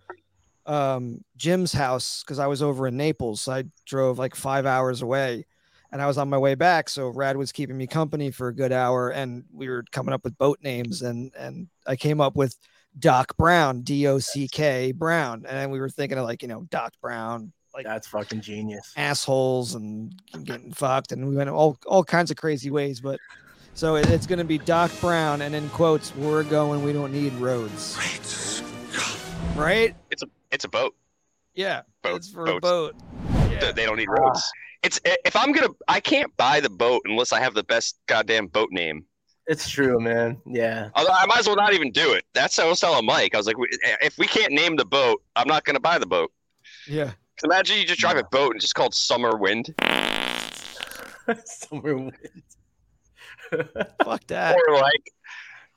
um, Jim's house because I was over in Naples. So I drove like five hours away, and I was on my way back. So Rad was keeping me company for a good hour, and we were coming up with boat names, and and I came up with Doc Brown, D O C K Brown, and then we were thinking of like you know Doc Brown, like That's fucking genius. assholes and getting fucked, and we went all all kinds of crazy ways. But so it, it's going to be Doc Brown, and in quotes, "We're going. We don't need roads." Right? it's a it's a boat. Yeah, Boat- it's for a boat. Yeah. They don't need roads. It's if I'm gonna, I can't buy the boat unless I have the best goddamn boat name. It's true, man. Yeah. Although I might as well not even do it. That's what I was telling Mike. I was like, if we can't name the boat, I'm not gonna buy the boat. Yeah. 'Cause imagine you just drive a boat and just called Summer Wind, Summer wind. Fuck that. or like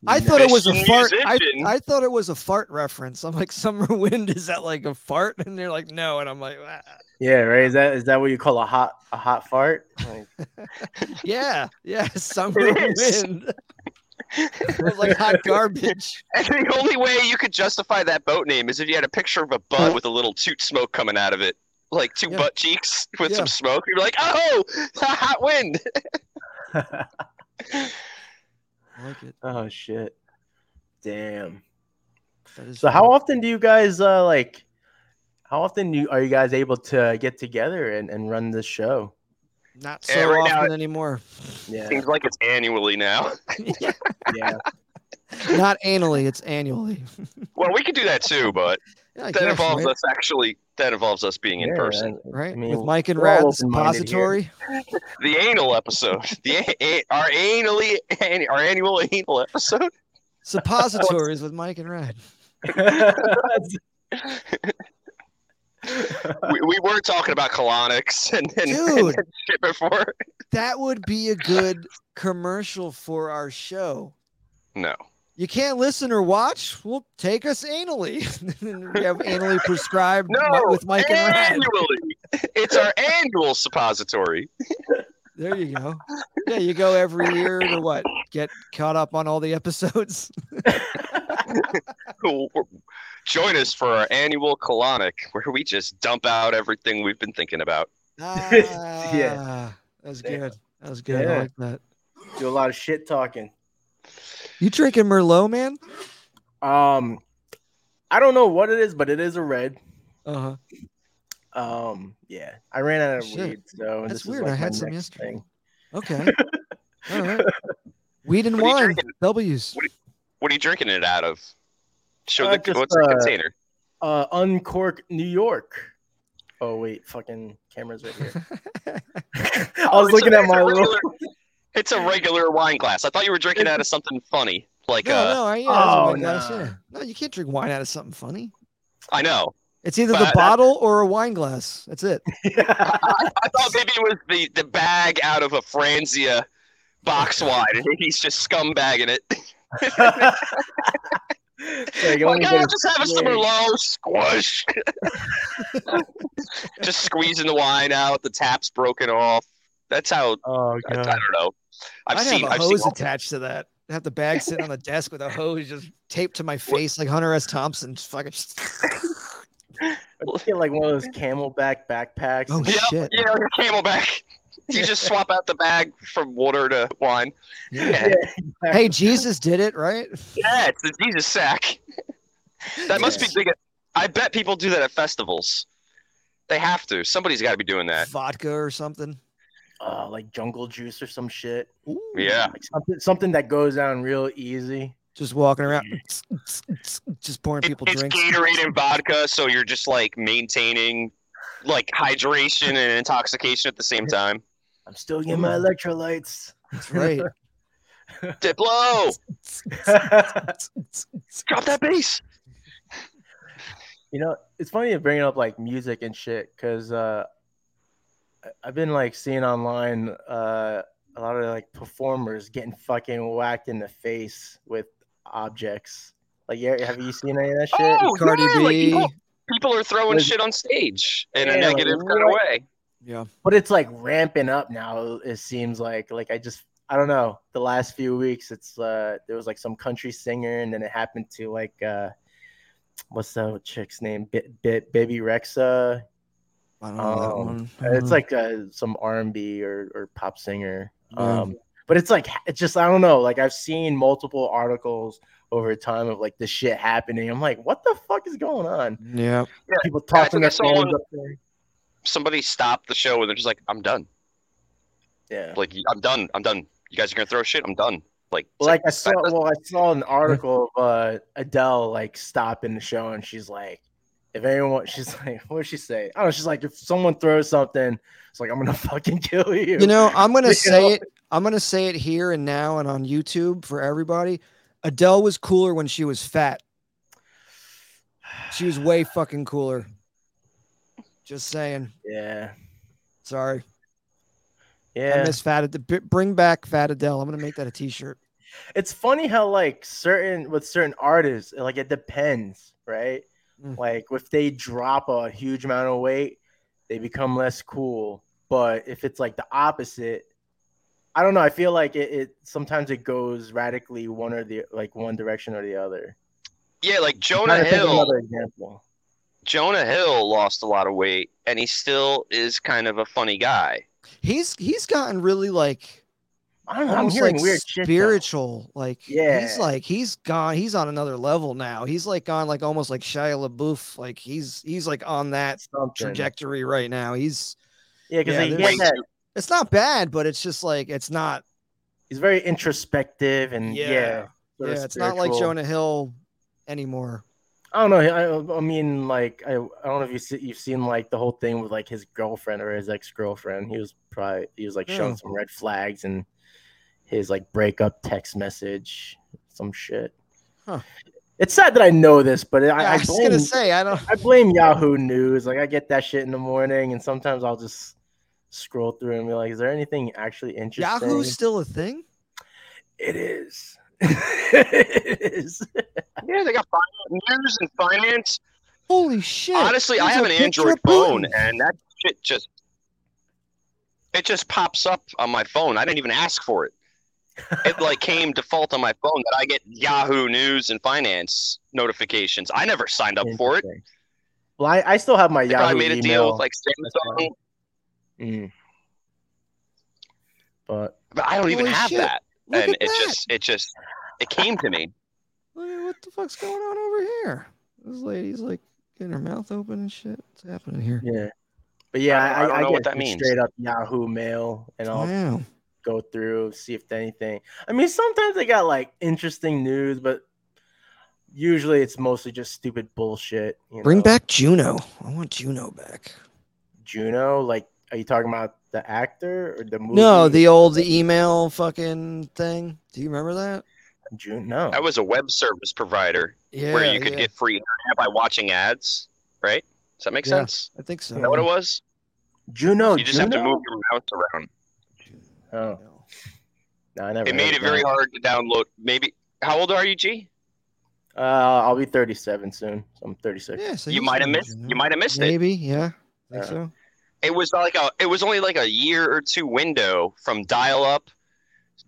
I thought it was a fart. I. I thought it was a fart reference. I'm like, summer wind is that like a fart? And they're like, no. And I'm like, "Ah." yeah, right. Is that is that what you call a hot a hot fart? Like, yeah, yeah, summer It is. wind. it was like hot garbage. And the only way you could justify that boat name is if you had a picture of a butt with a little toot smoke coming out of it, like two Yeah. butt cheeks with Yeah. some smoke. You're like, oh, hot wind. I like it. oh shit. Damn. That is So how often do you guys uh like how often do you, are you guys able to get together and, and run this show? not Yeah, so right now often anymore. Yeah. Seems like it's annually now. Yeah, Yeah. not annually, it's annually. Well, we could do that too, but Yeah, that guess, involves right? us actually. That involves us being in Yeah, person. I right? mean, With Mike and we're Rad suppository. The anal episode, the a- a- our annually our annual anal episode. Suppositories with Mike and Rad. We, we were talking about colonics and, and, Dude. and shit before. That would be a good commercial for our show. No. You can't listen or watch? Well, take us anally. we have anally prescribed No, with Mike and Rad. annually. It's our annual suppository. There you go. Yeah, you go every year to what? Get caught up on all the episodes. Join us for our annual colonic, where we just dump out everything we've been thinking about. Ah, Yeah. that was good. That was good. I like that. Do a lot of shit talking. You drinking Merlot, man? Um I don't know what it is, but it is a red. Uh huh. Um yeah. I ran out of Shit. weed, so That's this is weird. like I had some next yesterday. thing. Okay. all right. Weed and What wine. drinking? W's. What What are you drinking it out of? Show Uh, the just, what's the uh, container. Uh Uncork New York. Oh wait, fucking camera's right here. I Oh, was it's a- looking at it's a my little regular- It's a regular wine glass. I thought you were drinking out of something funny, like No, uh, no, I, yeah, that's oh, my glass, no. yeah. No, you can't drink wine out of something funny. I know. It's either But the that- bottle or a wine glass. That's it. I, I thought maybe it was the, the bag out of a Franzia box wine, and he's just scumbagging it. Like, you Like, only oh, just have a swig. low squish. just squeezing the wine out. The tap's broken off. That's how. Oh I, I don't know. I've I'd seen. have a I've hose seen. attached to that. I Have the bag sitting on the desk with a hose just taped to my face like Hunter S. Thompson. Just fucking. Let's like one of those CamelBak backpacks. Oh and- Yeah, shit! yeah, like a CamelBak. You just swap out the bag from water to wine. Yeah. Yeah, Hey, Jesus did it, right? yeah it's the Jesus sack. That must be big. I bet people do that at festivals. They have to. Somebody's got to be doing that. Vodka or something. Uh, like jungle juice or some shit. Ooh, Yeah. Like something, something that goes down real easy. Just walking around, just pouring It- people it's drinks. Gatorade and vodka, so you're just like maintaining like hydration and intoxication at the same time. I'm still getting my electrolytes. That's right. Diplo, drop that bass. You know, it's funny to bring up like music and shit because uh, I- I've been like seeing online uh, a lot of like performers getting fucking whacked in the face with objects. Like, yeah, have you seen any of that shit? Oh, Cardi yeah, like, people, people are throwing Like- shit on stage in a Yeah, like, negative kind of way. Yeah. but it's like ramping up now. It seems like like I just I don't know. The last few weeks, it's uh there was like some country singer, and then it happened to like uh what's that chick's name? Bit Bit Bebe Rexha. I don't know that Um, one. It's Uh, like uh, some R and B or or pop singer. Yeah. Um, but it's like it's just I don't know. Like I've seen multiple articles over time of like this shit happening. I'm like, what the fuck is going on? yeah. People I tossing think their I saw one- phones up there. Somebody stopped the show and they're just like, "I'm done. Yeah. Like, I'm done. I'm done. You guys are gonna throw shit. I'm done." Like, it's like I saw, well, I saw an article of uh, Adele like stopping the show, and she's like, "If anyone," she's like, "What did she say?" I don't know. She's like, "If someone throws something, it's like I'm gonna fucking kill you." You know, I'm gonna say know? it. I'm gonna say it here and now and on YouTube for everybody. Adele was cooler when she was fat. She was way fucking cooler. Just saying. Yeah. Sorry. Yeah. I miss Fat Ad- b- Bring back Fat Adele. I'm gonna make that a T-shirt. it's funny how like certain with certain artists, like it depends, right? Mm. Like if they drop a huge amount of weight, they become less cool. But if it's like the opposite, I don't know. I feel like it, it sometimes it goes radically one or the like one direction or the other. Yeah, like Jonah trying to think of Hill. Another example. Jonah Hill lost a lot of weight, and he still is kind of a funny guy. He's he's gotten really like I don't know. I'm hearing like weird shit. spiritual. Like he's like he's gone. He's on another level now. He's like on like almost like Shia LaBeouf. Like he's he's like on that Something. trajectory right now. He's Yeah, because Yeah, he that. it's not bad, but it's just like it's not. He's very introspective and yeah. Yeah. Yeah, it's not like spiritual. Jonah Hill anymore. I don't know. I, I mean, like, I, I don't know if you see, you've seen like the whole thing with like his girlfriend or his ex girlfriend. He was probably he was like showing Oh. some red flags and his like breakup text message, some shit. Huh. It's sad that I know this, but I, Yeah, I I, was blame, gonna say I don't. I blame Yahoo News. Like, I get that shit in the morning, and sometimes I'll just scroll through and be like, "Is there anything actually interesting?" Yahoo's still a thing. It is. it is. Yeah, they got finance, news and finance. Holy shit! Honestly, I have an Android phone, and that shit just it just pops up on my phone. I didn't even ask for it. It like came default on my phone that I get Yahoo News and finance notifications. I never signed up for it. Well, I, I still have my They Yahoo I made a deal with like Samsung, Mm. But but I don't even have shit. that. Look and it that. just it just it came to me. Look what the fuck's going on over here. This lady's like getting her mouth open and shit. What's happening here? yeah, but yeah, I I, I I, don't know get what that means. straight up Yahoo mail, and I'll Wow. Go through see if anything. I mean, sometimes they got like interesting news, but usually it's mostly just stupid bullshit. You Bring know? back Juno. I want Juno back. Juno. Like, are you talking about the actor or the movie? No, the old email fucking thing. Do you remember that? Juno. No, That was a web service provider Yeah. where you could yeah. get free internet by watching ads, right? Does that make Yeah. sense? I think so. Is that what it was? Juno. you just have to move your mouse around. Oh, no, I never. It made it very that. hard to download. Maybe how old are you, G? Uh, I'll be 37 soon. So I'm 36. Yeah, so You might have older, missed. Juno. You might have missed it. Maybe, yeah. Think Uh, so. It was like a. It was only like a year or two window from dial-up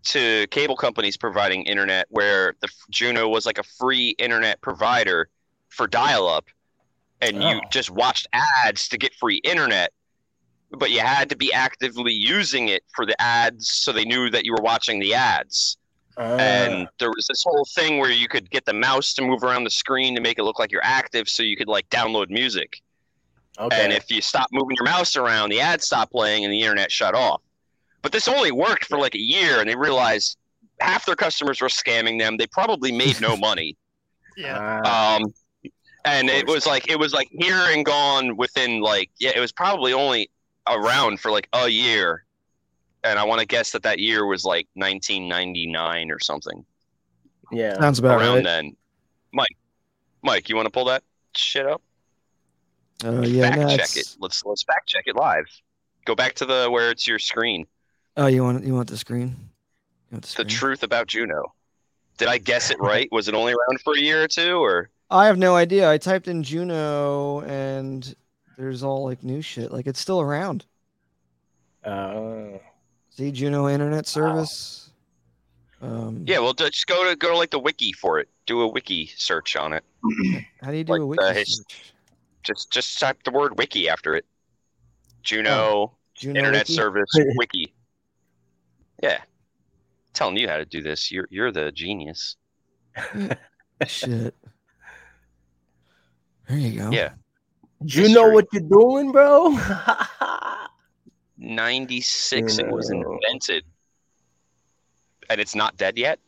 to cable companies providing internet, where the Juno was like a free internet provider for dial-up, and you Oh. just watched ads to get free internet. But you had to be actively using it for the ads, so they knew that you were watching the ads. Ah, and there was this whole thing where you could get the mouse to move around the screen to make it look like you're active so you could like download music. Okay. and if you stop moving your mouse around the ads stopped playing and the internet shut off. But this only worked for like a year and they realized half their customers were scamming them. They probably made no money. Ah, um and it was like it was like here and gone within like yeah it was probably only around for like a year and i want to guess that that year was like 1999 or something yeah. Sounds about around right. then. Mike, Mike, you want to pull that shit up? Oh yeah, fact no, check it. Let's let's fact check it live. Go back to the where it's your screen. Oh, you want you want the screen? You want the The truth about Juno. Did I guess it right? Was it only around for a year or two, or I have no idea. I typed in Juno and there's all like new shit. Like it's still around. Uh, See Juno Internet Service. Um, yeah? Well, just go to go to like the wiki for it. Do a wiki search on it. How do you do like a the wiki his- search? Just just type the word wiki after it. Juno Juno Internet wiki? Service Wiki. Yeah. Telling you how to do this. You're you're the genius. Shit. There you go. Yeah. You know what you're doing, bro? 96 it was invented. And it's not dead yet?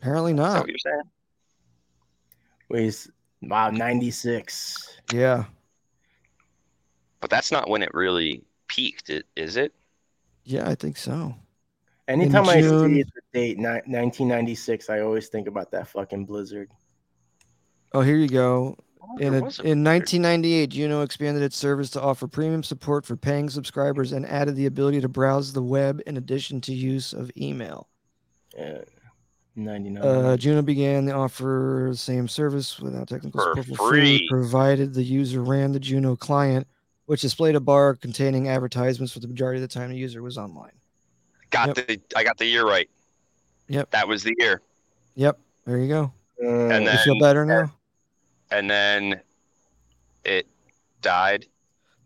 Apparently Is that not. what you're saying? Wait, s- wow, 96. Yeah. But that's not when it really peaked, is it? Yeah, I think so. Anytime I see the date, ni- 1996, I always think about that fucking blizzard. Oh, here you go. In, a, in 1998, Juno expanded its service to offer premium support for paying subscribers and added the ability to browse the web in addition to use of email. Yeah. 99. Uh, Juno began the offer the same service without technical For support for free, free. provided the user ran the Juno client, which displayed a bar containing advertisements for the majority of the time the user was online. Got the I got the year right. Yep. That was the year. Yep, there you go. Uh, And You then feel better now? And then it died.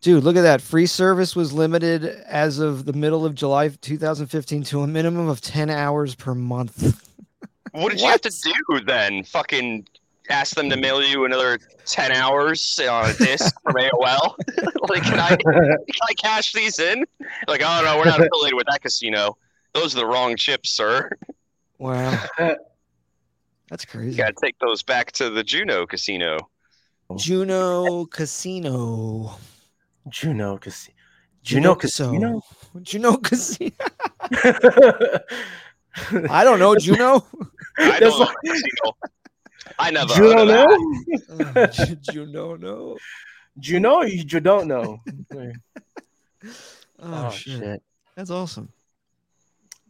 Dude, look at that. Free service was limited as of the middle of July 2015 to a minimum of 10 hours per month. What did you have to do then? Fucking ask them to mail you another ten hours on a disc from AOL? like, can I can I cash these in? Like, oh no, we're not affiliated with that casino. Those are the wrong chips, sir. Wow. That's crazy. You gotta take those back to the Juno casino. Juno Casino. Juno Casino. Juno Casino. Casino? Juno Casino. I don't know, Juno. I That's don't know casino. I never Juno heard of that. know? Uh, Ju- Juno, no. Juno, you you don't know. Oh, shit. shit. That's awesome.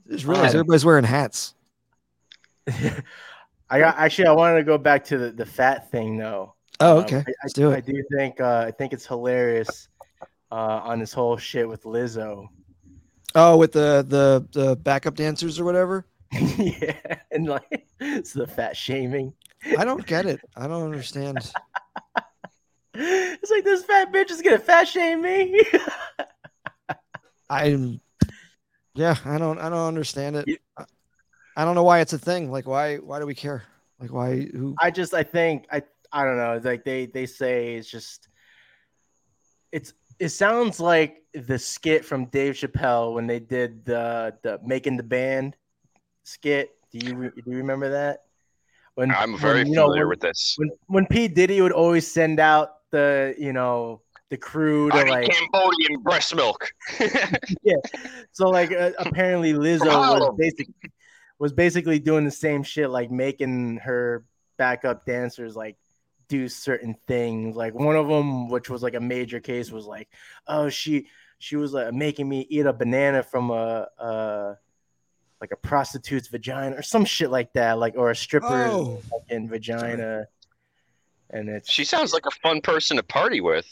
Just realized Um, everybody's wearing hats. I got actually. I wanted to go back to the, the fat thing though. Oh, Um, okay. I, I, Let's do I it. do think uh, I think it's hilarious uh, on this whole shit with Lizzo. Oh, with the the the backup dancers or whatever. yeah, and like it's the fat shaming. I don't get it. I don't understand. It's like this fat bitch is gonna fat shame me. I'm yeah, I don't I don't understand it. You- I, I don't know why it's a thing. Like why why do we care? Like why who I just I think I I don't know. Like they they say it's just it's it sounds like the skit from Dave Chappelle when they did the the making the band skit. Do you do you remember that? When I'm very when, you know, familiar when- with this. when when P Diddy would always send out the you know the crew to I like Cambodian breast milk. Yeah. So like uh, apparently Lizzo was Harlem. Basic was basically doing the same shit like making her backup dancers like do certain things like one of them which was like a major case was like oh she she was like making me eat a banana from a uh like a prostitute's vagina or some shit like that like or a stripper's Oh. fucking vagina and it's she sounds like a fun person to party with.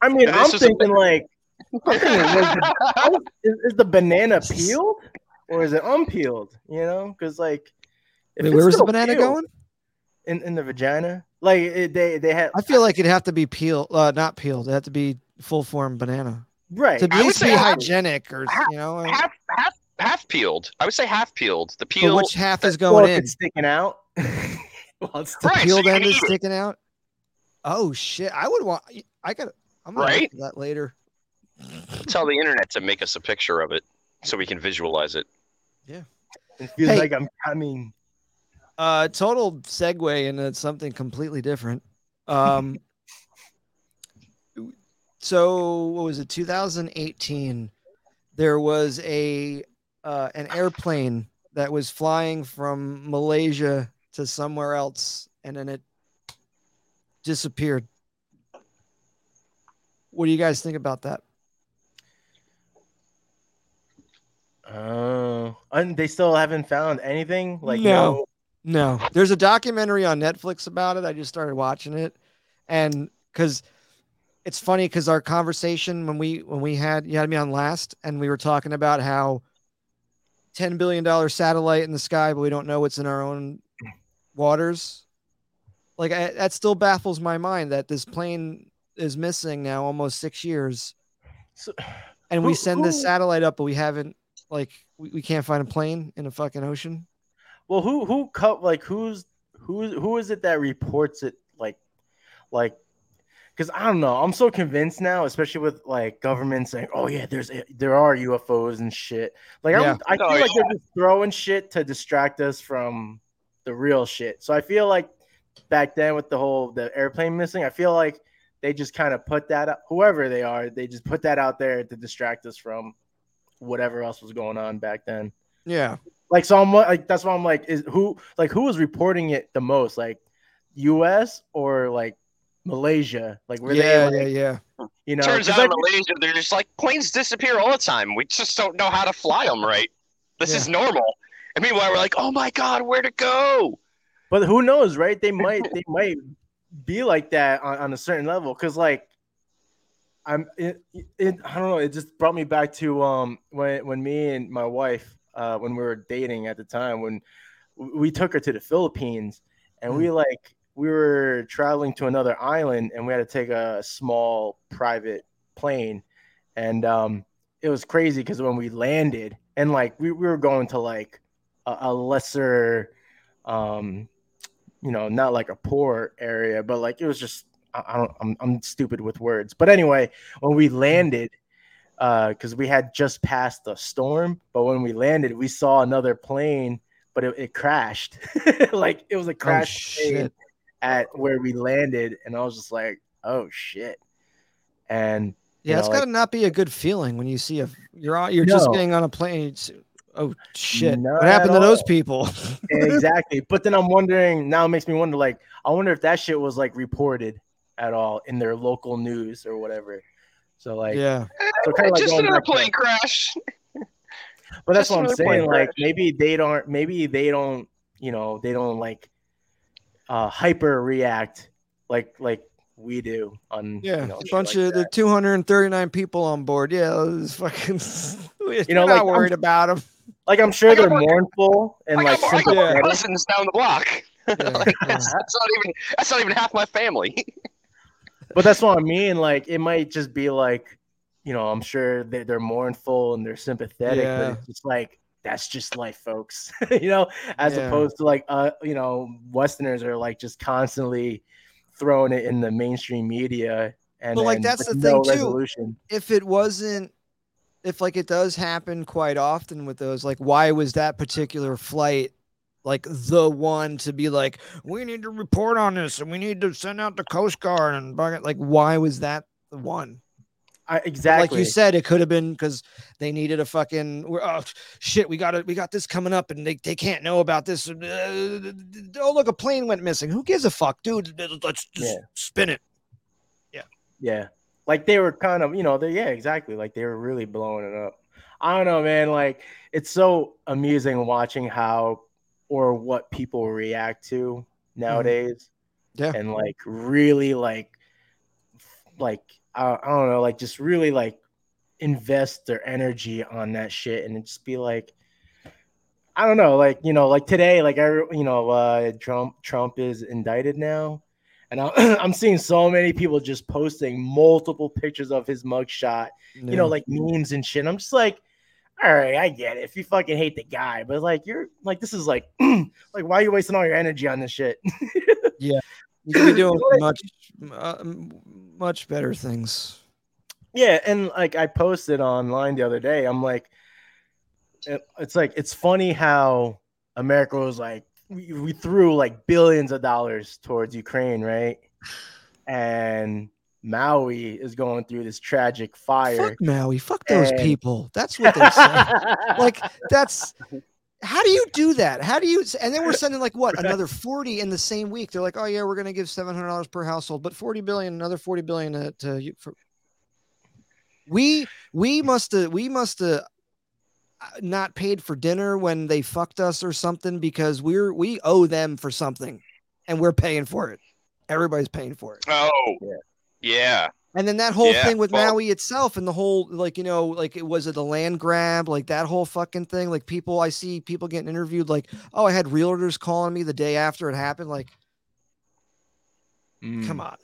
I mean, I'm this was a- thinking like, I'm thinking, was the, is, is the banana peeled or is it unpeeled? You know, because like, if Wait, it's where's the banana peeled going? in in the vagina? Like it, they they had I feel like it'd have to be peeled uh not peeled. It'd have to be full form banana. right. To at I would least be say half- hygienic or half- you know like- Half half half peeled. I would say half peeled. The but which half is going if in? it's sticking out. well, it's The Right, so peeled you end is eat it. sticking out. Oh shit! I would want. I got. I'm gonna Right? that later. tell the internet to make us a picture of it so we can visualize it. Yeah. It feels Hey. like I'm coming. Uh, total segue into something completely different. Um, so what was it? 2018. There was a uh, an airplane that was flying from Malaysia to somewhere else, and then it disappeared. What do you guys think about that? Oh, and they still haven't found anything. Like No. No, there's a documentary on Netflix about it. I just started watching it, and because it's funny because our conversation when we when we had you had me on last, and we were talking about how ten billion dollar satellite in the sky, but we don't know what's in our own waters. Like I, that still baffles my mind that this plane is missing now almost six years, So, and we Who- send this who- satellite up, but we haven't like we, we can't find a plane in a fucking ocean. Well, who who cut like who's who who is it that reports it like like because I don't know. I'm so convinced now, especially with like government saying, "Oh yeah, there's eh, there are UFOs and shit." Like Yeah. I'm, I feel Oh, like they're just throwing shit to distract us from the real shit. So I feel like back then with the whole the airplane missing, I feel like they just kind of put that up. Whoever they are, they just put that out there to distract us from whatever else was going on back then. Yeah. Like so, I'm like that's why I'm like, is who like who was reporting it the most, like U.S. or like Malaysia, like where yeah, they, like, yeah, yeah. you know, Turns 'cause, out like, Malaysia, they're just like planes disappear all the time. We just don't know how to fly them right. This Yeah. is normal. And meanwhile, we're like, oh my god, where to go? but who knows, right? They might they might be like that on, on a certain level because like I'm it, it I don't know it just brought me back to um when when me and my wife uh when we were dating at the time when we took her to the Philippines and we like we were traveling to another island and we had to take a small private plane. And um it was crazy because when we landed and like we, we were going to like a, a lesser um you know not like a poor area but like it was just i, don't I'm, I'm stupid with words but anyway when we landed uh because we had just passed the storm but when we landed we saw another plane but it, it crashed like it was a crash plane at where we landed and i was just like oh shit and Yeah, it's know, gotta not be a good feeling when you see a you're on, you're just getting on a plane. oh shit! Not what happened to those people? exactly. But then I'm wondering now it makes me wonder like I wonder if that shit was like reported at all in their local news or whatever. So like yeah, so kind of like just going another plane crash. But that's just what I'm saying. Like crash. maybe they don't maybe they don't, you know, they don't like uh hyper react like like we do on yeah. you know, a bunch like of the 239 people on board. Yeah, it was fucking. you know, know, like, not I'm- worried about them. like I'm sure they're more- mournful and like got, more, I got more cousins down the block. Yeah, Like, that's, that's not even that's not even half my family. But that's what I mean. Like it might just be like, you know, I'm sure they, they're mournful and they're sympathetic, Yeah. but it's just like that's just life, folks. you know, as Yeah. opposed to like uh, you know, Westerners are like just constantly throwing it in the mainstream media and But, like, that's the no thing, too. if it wasn't if like it does happen quite often with those like why was that particular flight like the one to be like we need to report on this and we need to send out the coast guard and bug it." like why was that the one I, But exactly. like you said it could have been because they needed a fucking we're- oh shit we got it we got this coming up and they, they can't know about this Uh, oh look a plane went missing who gives a fuck dude let's just Yeah. spin it Yeah. Yeah. Like they were kind of, you know, they yeah, exactly. Like they were really blowing it up. I don't know, man. Like it's so amusing watching how or what people react to nowadays. Yeah. And like really like like I, I don't know, like just really like invest their energy on that shit and just be like I don't know, like you know, like today, like I, you know, uh, Trump Trump is indicted now, and I, I'm seeing so many people just posting multiple pictures of his mugshot, you know, like memes and shit. I'm just like, all right, I get it. If you fucking hate the guy, but like you're like, this is like, like, why are you wasting all your energy on this shit? Yeah, you could be doing much, uh, much better things. Yeah, and like I posted online the other day, I'm like, it- it's like it's funny how America was like, we, we threw like billions of dollars towards Ukraine, right? And Maui is going through this tragic fire. Fuck Maui. Fuck those And- people. That's what they say. like that's how do you do that? How do you? And then we're sending like what another forty in the same week. They're like, oh yeah, we're gonna give seven hundred dollars per household, but forty billion, another forty billion to, to you. For... We we must have we must have not paid for dinner when they fucked us or something because we're we owe them for something, and we're paying for it. Everybody's paying for it. Oh, Yeah. Yeah. And then that whole Yeah, thing with well- Maui itself and the whole like you know like it was it a land grab like that whole fucking thing like people I see people getting interviewed like oh I had realtors calling me the day after it happened like Mm. come on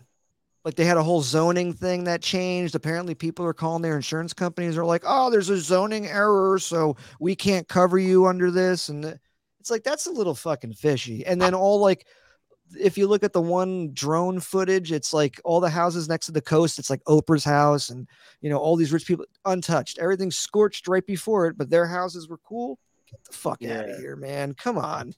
like they had a whole zoning thing that changed apparently people are calling their insurance companies are like oh there's a zoning error so we can't cover you under this and it's like that's a little fucking fishy and then all like if you look at the one drone footage it's like all the houses next to the coast it's like oprah's house and you know all these rich people untouched everything's scorched right before it but their houses were cool get the fuck out of here man come on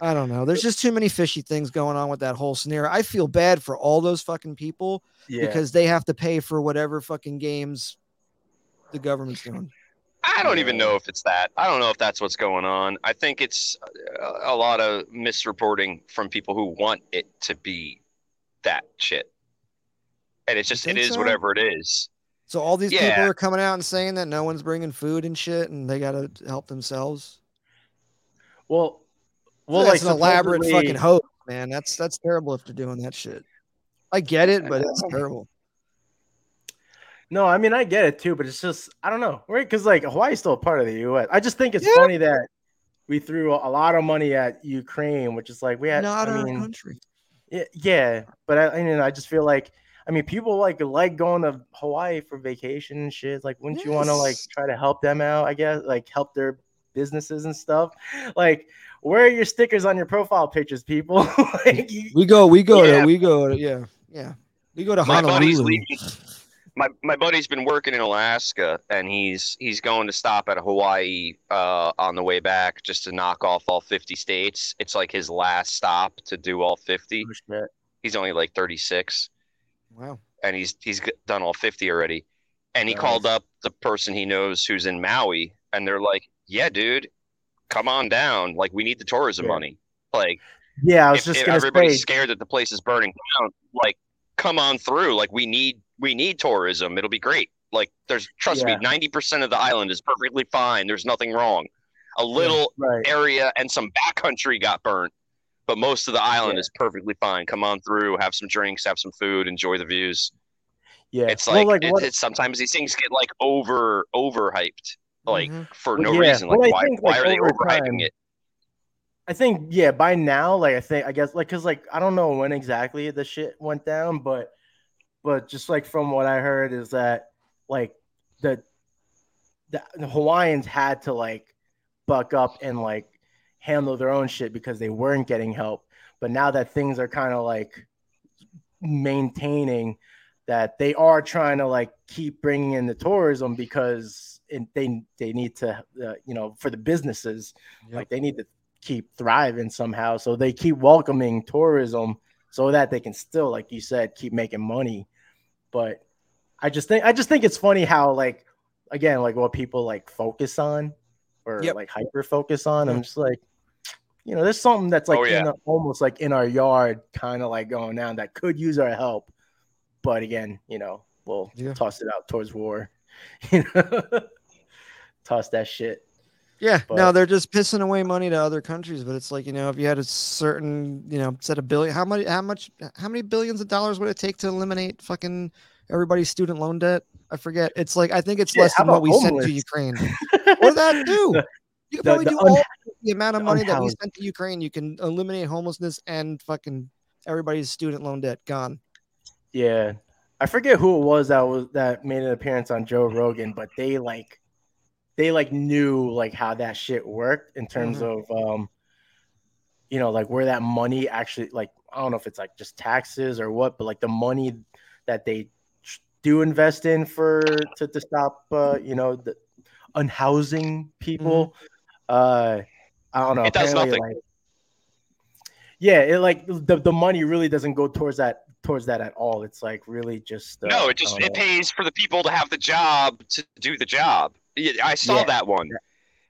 I don't know. There's just too many fishy things going on with that whole scenario. I feel bad for all those fucking people Yeah. because they have to pay for whatever fucking games the government's doing. I don't even know if it's that. I don't know if that's what's going on. I think it's a, a lot of misreporting from people who want it to be that shit. And it's just it is so? whatever it is. So all these people are coming out and saying that no one's bringing food and shit, and they got to help themselves. Well, well, that's like an elaborate fucking hoax, man. That's that's terrible if they're doing that shit. I get it, but it's terrible. No, I mean I get it too, but it's just I don't know, right? Because like Hawaii's still a part of the U.S. I just think it's Yeah. funny that we threw a lot of money at Ukraine, which is like we had. Not I our mean, country. yeah, yeah, but I, I mean, I just feel like I mean, people like like going to Hawaii for vacation and shit. Like, wouldn't you want to like try to help them out? I guess like help their businesses and stuff. Like, where are your stickers on your profile pictures, people? like, you, We go, we go Yeah. to, we go to, yeah, yeah. We go to My Honolulu. My my buddy's been working in Alaska, and he's he's going to stop at Hawaii uh, on the way back just to knock off all fifty states. It's like his last stop to do all fifty. oh. He's only like thirty six. Wow. and he's he's done all 50 already and he Nice. called up the person he knows who's in maui and they're like yeah dude come on down like we need the tourism Yeah. money like Yeah, I was if, just if everybody's say. scared that the place is burning down like come on through like we need we need tourism it'll be great like there's trust Yeah. me 90% of the island is perfectly fine there's nothing wrong a little Right. area and some backcountry got burnt but most of the island Yeah. is perfectly fine come on through have some drinks have some food enjoy the views Yeah. it's Well, like, it- what- it's sometimes these things get like over overhyped, like Mhm. for Well, no yeah. reason. Like Well, why think, why like, are they over overhyping time- it? I think yeah, by now, like I think I guess like because like I don't know when exactly the shit went down, but but just like from what I heard is that like the the, the Hawaiians had to like buck up and like handle their own shit because they weren't getting help. But now that things are kind of like maintaining that they are trying to like keep bringing in the tourism because it, they they need to uh, you know for the businesses Yep. like they need to keep thriving somehow so they keep welcoming tourism so that they can still like you said keep making money but i just think i just think it's funny how like again like what people like focus on or Yep. like hyper focus on Yeah. i'm mm-hmm. just like you know there's something that's like Oh, yeah. in a- almost like in our yard kind of like going down that could use our help but again you know we'll Yeah. toss it out towards war you know toss that shit Yeah, But- no, they're just pissing away money to other countries, but it's like you know, if you had a certain you know set of billion, how much, how much, how many billions of dollars would it take to eliminate fucking everybody's student loan debt? I forget. It's like I think it's Shit, less than what we sent to? Ukraine. What did that do? You can the- probably the do un- all the amount of money that we sent to Ukraine. You can eliminate homelessness and fucking everybody's student loan debt gone. Yeah, I forget who it was that was that made an appearance on Joe Rogan, but they like they like knew like how that shit worked in terms of um you know like where that money actually like I don't know if it's like just taxes or what, but like the money that they do invest in for to, to stop uh you know the unhousing people uh I don't know It does nothing. like- yeah it like the, the money really doesn't go towards that towards that at all it's like really just uh, no, it just it know. pays for the people to have the job to do the job. Yeah, I saw Yeah. that one.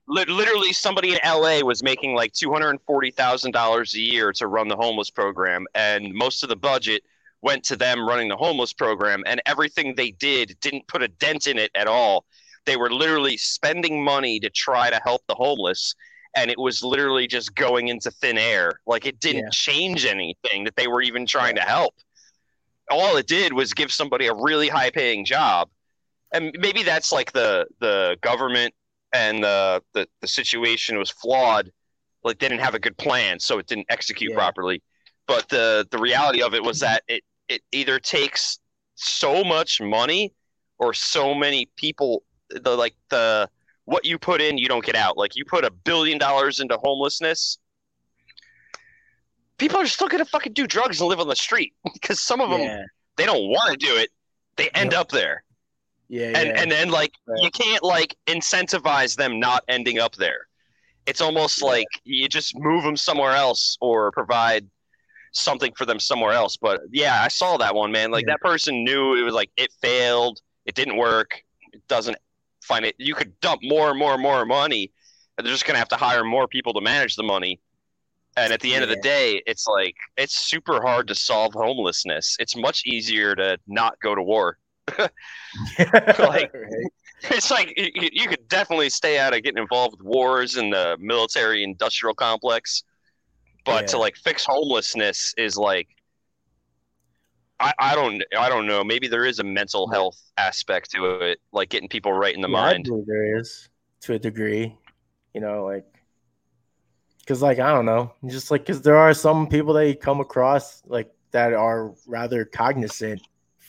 Lit- Literally, somebody in LA was making like two hundred and forty thousand dollars a year to run the homeless program, and most of the budget went to them running the homeless program, and everything they did didn't put a dent in it at all. They were literally spending money to try to help the homeless, and it was literally just going into thin air. Like it didn't Yeah. change anything that they were even trying to help. All it did was give somebody a really high paying job. And maybe that's like the the government and the, the the situation was flawed. Like they didn't have a good plan, so it didn't execute Yeah. properly. But the the reality of it was that it it either takes so much money or so many people the like the what you put in you don't get out like you put a billion dollars into homelessness people are still gonna fucking do drugs and live on the street because some of them yeah they don't want to do it they end up there yeah and yeah. and then like Right. you can't like incentivize them not ending up there it's almost Yeah. like you just move them somewhere else or provide something for them somewhere else but yeah i saw that one man like Yeah. that person knew it was like it failed it didn't work it doesn't find it you could dump more and more and more money and they're just going to have to hire more people to manage the money And at the end of the day, it's like it's super hard to solve homelessness. It's much easier to not go to war. Like- It's like you, you could definitely stay out of getting involved with wars and the military industrial complex, but to like fix homelessness is like I, I don't I don't know. Maybe there is a mental health aspect to it, like getting people right in the Yeah, mind. there is to a degree. You know, like because like I don't know, just like because there are some people that you come across like that are rather cognizant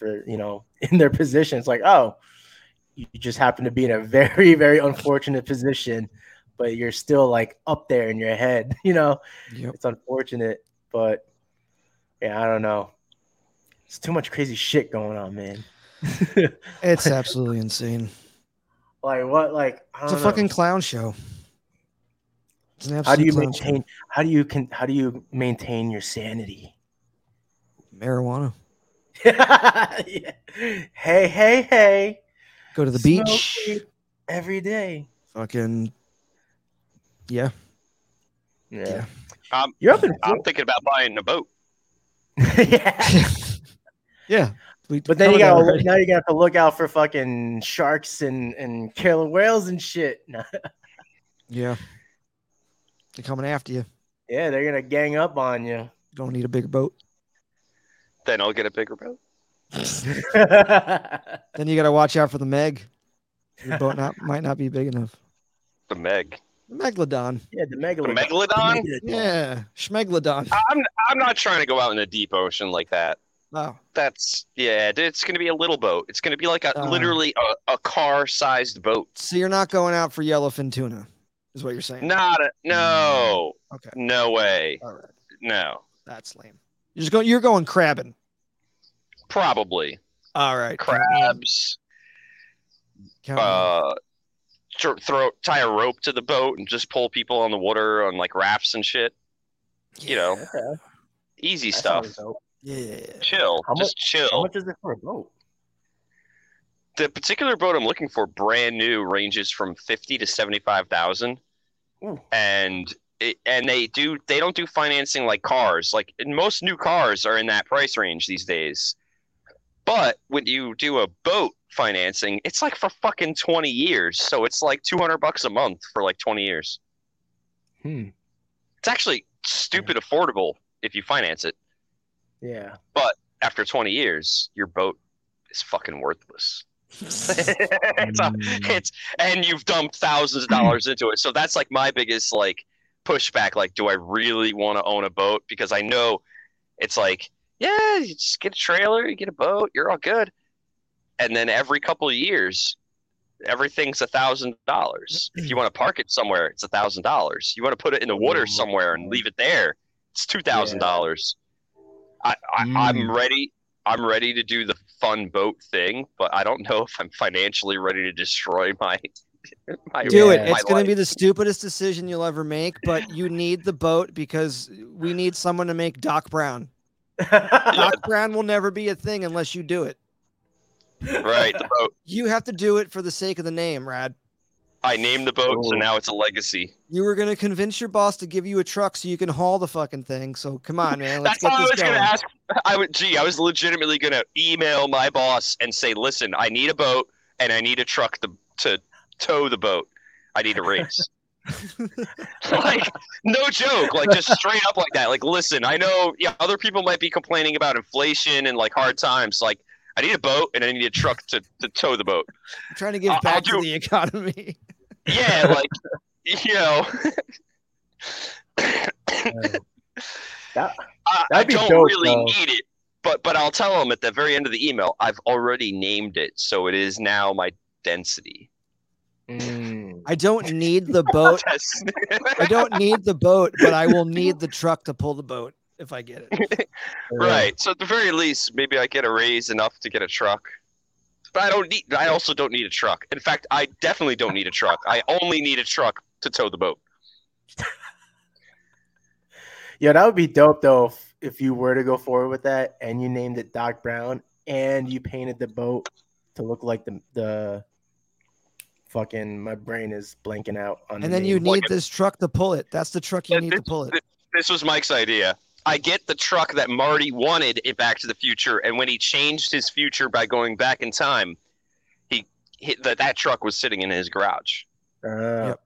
for you know in their position. It's like oh, you just happen to be in a very very unfortunate position, but you're still like up there in your head. You know, Yep. it's unfortunate, but yeah, I don't know. It's too much crazy shit going on, man. It's absolutely insane. like what? Like It's a know. fucking clown show. How do you clown show. maintain how do you can how do you maintain your sanity marijuana? Yeah. hey hey hey Go to the Smoke beach. every day Fucking yeah. yeah, Yeah. Um, you're up in I'm thinking about buying a boat. yeah yeah. We but then you gotta already. now you got to look out for fucking sharks and and killer whales and shit Yeah. They're coming after you. yeah they're gonna gang up on you Don't need a bigger boat. Then I'll get a bigger boat. Then you got to watch out for the Meg. Your boat not might not be big enough. The Meg. The Megalodon. yeah the The megalodon Megalodon? Yeah. Schmegalodon. I'm I'm not trying to go out in the deep ocean like that. Oh. That's yeah. It's gonna be a little boat. It's gonna be like a Uh. literally a, a car-sized boat. So you're not going out for yellowfin tuna, is what you're saying? Not a no. Okay. No way. All right. No. That's lame. You're just going. You're going crabbing. Probably All right. count me in. crabs. Count. Uh, tr- throw tie a rope to the boat and just pull people on the water on like rafts and shit. You know, Okay, easy that stuff. Yeah. Chill, How just how chill. much is it for a boat The particular boat I'm looking for, brand new, ranges from fifty to seventy-five thousand, and it, and they do they don't do financing like cars. Like most new cars are in that price range these days. But when you do a boat financing, it's like for fucking twenty years. So it's like two hundred bucks a month for like twenty years. hmm It's actually stupid affordable if you finance it. yeah But After twenty years, your boat is fucking worthless. it's a, it's and you've dumped thousands of dollars into it. So that's like my biggest like pushback. Like, do I really want to own a boat? Because I know it's like, yeah, you just get a trailer, you get a boat, you're all good. And then every couple of years, everything's a thousand dollars. If you want to park it somewhere, it's a thousand dollars. You want to put it in the water somewhere and leave it there, it's two thousand dollars. I, I I'm mm. ready. I'm ready to do the fun boat thing, but I don't know if I'm financially ready to destroy my. My Do it. Yeah. It's going to be the stupidest decision you'll ever make, but you need the boat because we need someone to make Doc Brown. Doc Brown will never be a thing unless you do it. right. The boat. You have to do it for the sake of the name, Rad. I named the boat, so Oh. now it's a legacy. You were going to convince your boss to give you a truck so you can haul the fucking thing. So come on, man. Let's That's how get I was this gonna ask. I would. Gee, I was legitimately gonna email my boss and say, "Listen, I need a boat and I need a truck to to tow the boat. I need a race." like no joke like just straight up like that like listen i know yeah other people might be complaining about inflation and like hard times like i need a boat and i need a truck to, to tow the boat I'm trying to give I'll- back I'll to the economy. yeah like you know That- I, I don't dope, really though. need it but but i'll tell them at the very end of the email i've already named it so it is now my density Mm. I don't need the boat. I don't need the boat, but I will need the truck to pull the boat if I get it. Right. So at the very least, maybe I get a raise enough to get a truck. But I don't need. I also don't need a truck. In fact, I definitely don't need a truck. I only need a truck to tow the boat. Yeah, that would be dope though if, if you were to go forward with that and you named it Doc Brown and you painted the boat to look like the the fucking my brain is blanking out on the And then you need Like this truck to pull it. That's the truck you need to pull it. this was Mike's idea. I get the truck that Marty wanted in Back to the Future, and when he changed his future by going back in time, he, he that that truck was sitting in his garage. Uh, Yep.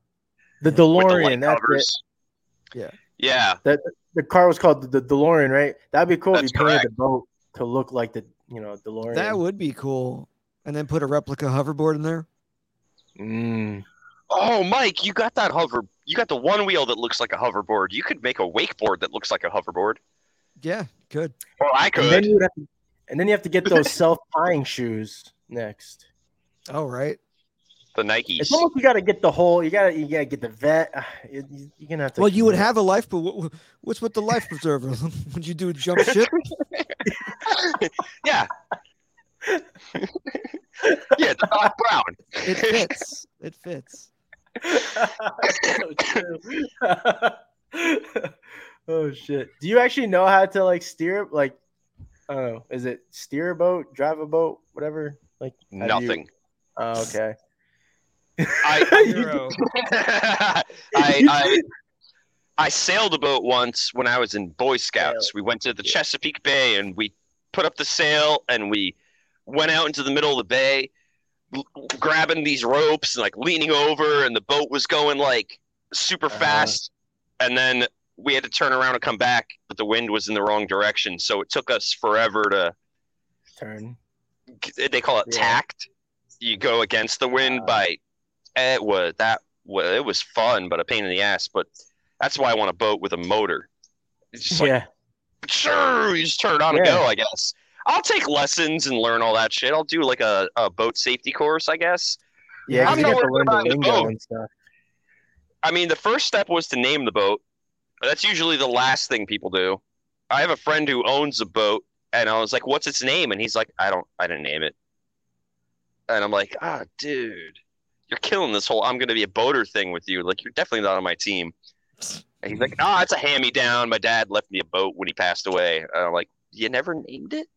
The with the DeLorean. That's it. Yeah. Yeah. That the car was called the, the DeLorean, right? That'd be cool That's if you painted the boat to look like the you know DeLorean. That would be cool. And then put a replica hoverboard in there. Mm. Oh, Mike, you got that hover. You got the one wheel that looks like a hoverboard. You could make a wakeboard that looks like a hoverboard. Yeah, good. Or I And then could. you have to, and then you have to get those self tying shoes next. Oh, right. The Nikes. It's almost you got to get the whole. You got to you got to get the vet. uh, you- you- You're gonna have to. Well, you would have a life, but what, what's with the life preserver? would you do a jump ship? yeah. yeah, the Doc Brown. It fits. It fits. oh shit! Do you actually know how to like steer? Like, I don't know. Is it steer a boat, drive a boat, whatever? Like how do you- Nothing. Oh, okay. I, I, I I sailed a boat once when I was in Boy Scouts. We went to the Chesapeake Bay and we put up the sail and we went out into the middle of the bay, l- grabbing these ropes and like leaning over, and the boat was going like super Uh-huh. fast. And then we had to turn around and come back, but the wind was in the wrong direction, so it took us forever to. Turn. They call it Yeah. tact. You go against the wind Uh. by. It was that. wa- It was fun, but a pain in the ass. But that's why I want a boat with a motor. It's just like Yeah. sure, you just turn it on and go. I guess I'll take lessons and learn all that shit. I'll do like a, a boat safety course. I guess. Yeah. I'm you got to learn the lingo and stuff. I mean, the first step was to name the boat. That's usually the last thing people do. I have a friend who owns a boat, and I was like, "What's its name?" And he's like, "I don't, I didn't name it." And I'm like, "Ah, dude, you're killing this whole I'm going to be a boater thing with you. Like, you're definitely not on my team." And he's like, "Ah, it's a hand-me-down. My dad left me a boat when he passed away." And I'm like, "You never named it?"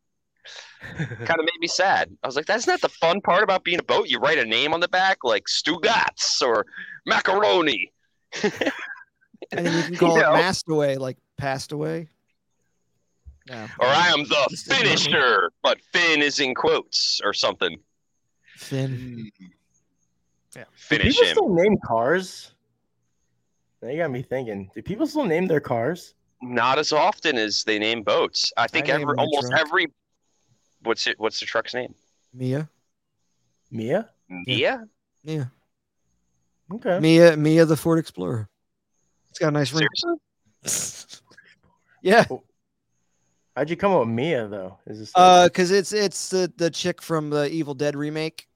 Kind of made me sad. I was like, "That's not the fun part about being a boat. You write a name on the back, like Stugots or Macaroni." And then you can call You it know? Mastaway, like passed away. No. or I am the Just ignore me. finisher, but Finn is in quotes or something. Finn. Hmm. Do Finish people him. still name cars? They got me thinking. Do people still name their cars? Not as often as they name boats. I think I every almost truck. every. What's it? What's the truck's name? Mia. Mia. Mia. Mia. Okay. Mia. Mia, the Ford Explorer. It's got a nice ring. Yeah. How'd you come up with Mia though? Is this Uh, cause it's it's the the chick from the Evil Dead remake.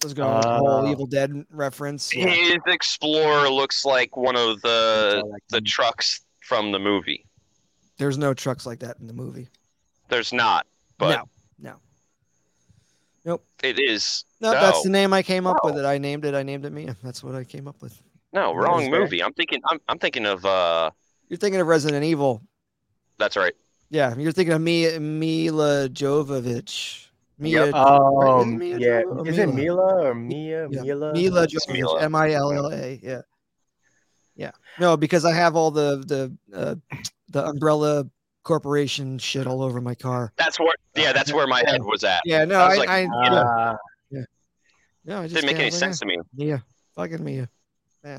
I was going with the whole Oh. Evil Dead reference. Yeah. His Explorer looks like one of the Oh, like- the trucks from the movie. There's no trucks like that in the movie. There's not, but no, no, it is. no. No, That's the name I came up with. It. I named it. I named it Mia. That's what I came up with. no wrong is fair. movie. I'm thinking. I'm, I'm thinking of. uh You're thinking of Resident Evil. That's right. Yeah, you're thinking of Mia Milla Jovovich. Mia. Yep. Oh, Is Mia yeah. Jo- or Is it Milla? Milla or Mia? Yeah, Milla. Milla Jovovich. M I L L A. Yeah. Yeah. No, because I have all the the uh, the umbrella corporation shit all over my car. That's where. Yeah, that's where my head was at. Yeah. No, I I. like, I Ah, yeah. No, I just Didn't make any think sense to me. Yeah, Fucking Mia.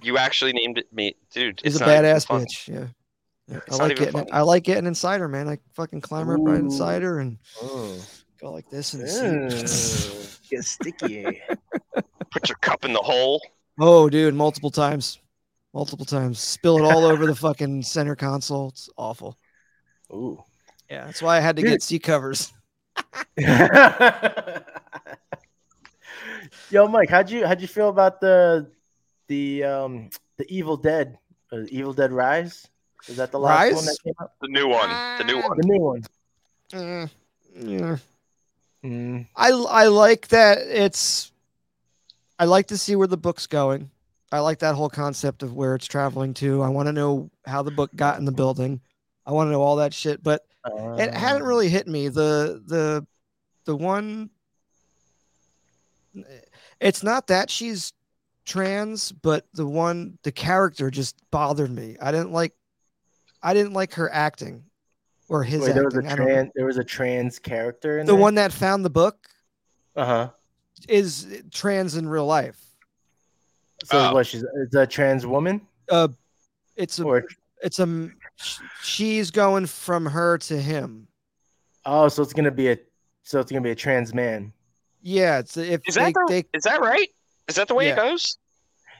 You actually named it me, dude. She's it's a badass bitch. Yeah. Yeah, I like even getting funny. I like getting inside her, man. I fucking climb up right inside her and oh. go like this and Get sticky. Put your cup in the hole. Oh, dude, multiple times, multiple times. Spill it all over the fucking center console. It's awful. Ooh. Yeah, that's why I had to Dude. get seat covers. Yo, Mike, how'd you how'd you feel about the the um the Evil Dead, uh, Evil Dead Rise? Is that the last one that came out? The new one. The new one. The new one. Mm, yeah. Mm. I I like that it's. I like to see where the book's going. I like that whole concept of where it's traveling to. I want to know how the book got in the building. I want to know all that shit, but it hadn't Uh, really hit me. The the the one. It's not that she's trans, but the one the character just bothered me. I didn't like I didn't like her acting or his Wait, there was a acting. I don't know. trans there was a trans character in The there? one that found the book Uh-huh. is trans in real life. So Oh. what she's it's a trans woman? Uh, it's a Or it's a m- sh- she's going from her to him. oh, so it's gonna be a so it's gonna be a trans man. Yeah, it's if Is they, that the, they is that right? Is that the way Yeah. it goes?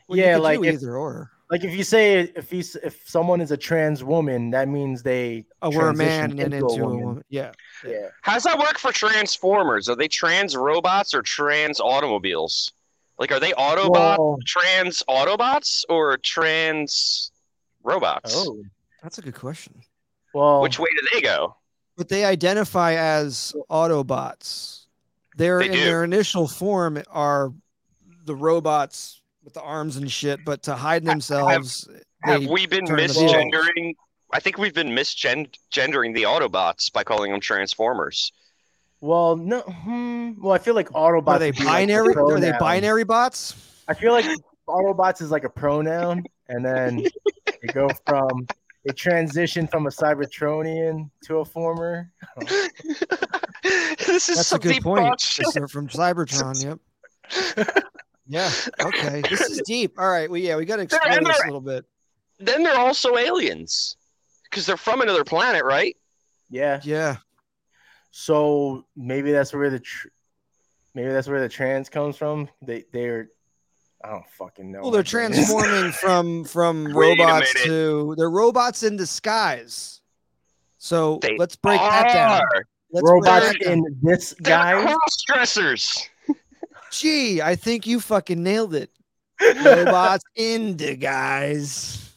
well, yeah, could like do if, either or. like if you say if he's if someone is a trans woman, that means they Oh, we're a man transitioned and into a woman. Yeah. Yeah. How does that work for Transformers? Are they trans robots or trans automobiles? Like, are they Autobots, Well- trans Autobots, or trans robots? Oh. That's a good question. Well Which way do they go? But they identify as Autobots. Their They in do. their initial form are the robots with the arms and shit, but to hide themselves, Have they we been misgendering? I think we've been misgendering the Autobots by calling them Transformers. well no hmm, well I feel like Autobots are they would be, like, binary? are they binary bots? I feel like Autobots is like a pronoun, and then they go from they transition from a Cybertronian to a former. this is That's some a good deep point. thought from Cybertron. Yep. Yeah. Okay. This is deep. All right. Well, yeah, we got to They're- explore and this a little bit. Then they're also aliens because they're from another planet, right? Yeah. Yeah. So maybe that's where the tr- maybe that's where the trans comes from. They they're I don't fucking know. Well, they're transforming from from robots to they're robots in disguise. So They let's break that down. Let's robots that in this They're guy. cross dressers. Gee, I think you fucking nailed it. Robots into guys.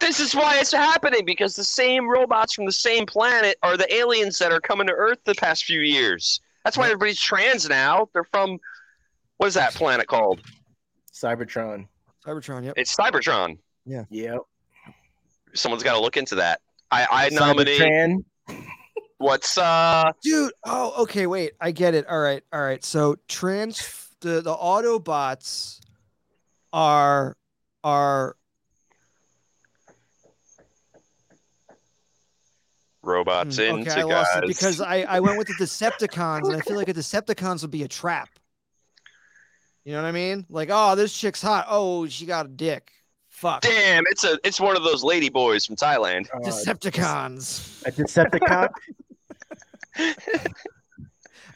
this is why it's happening because the same robots from the same planet are the aliens that are coming to Earth the past few years. That's why everybody's trans now. They're from what is that planet called? Cybertron. Cybertron. Yep. It's Cybertron. Yeah. Yep. Someone's got to look into that. I, I nominate Cybertran. what's uh Dude. Oh, okay. Wait. I get it. All right. All right. So trans the the Autobots are are robots Hmm, into okay, I guys. lost it because I, I went with the Decepticons, and I feel like a Decepticons would be a trap. You know what I mean? Like, oh, this chick's hot. Oh, she got a dick. Fuck. Damn, it's a it's one of those lady boys from Thailand. Uh, Decepticons. a Decepticon.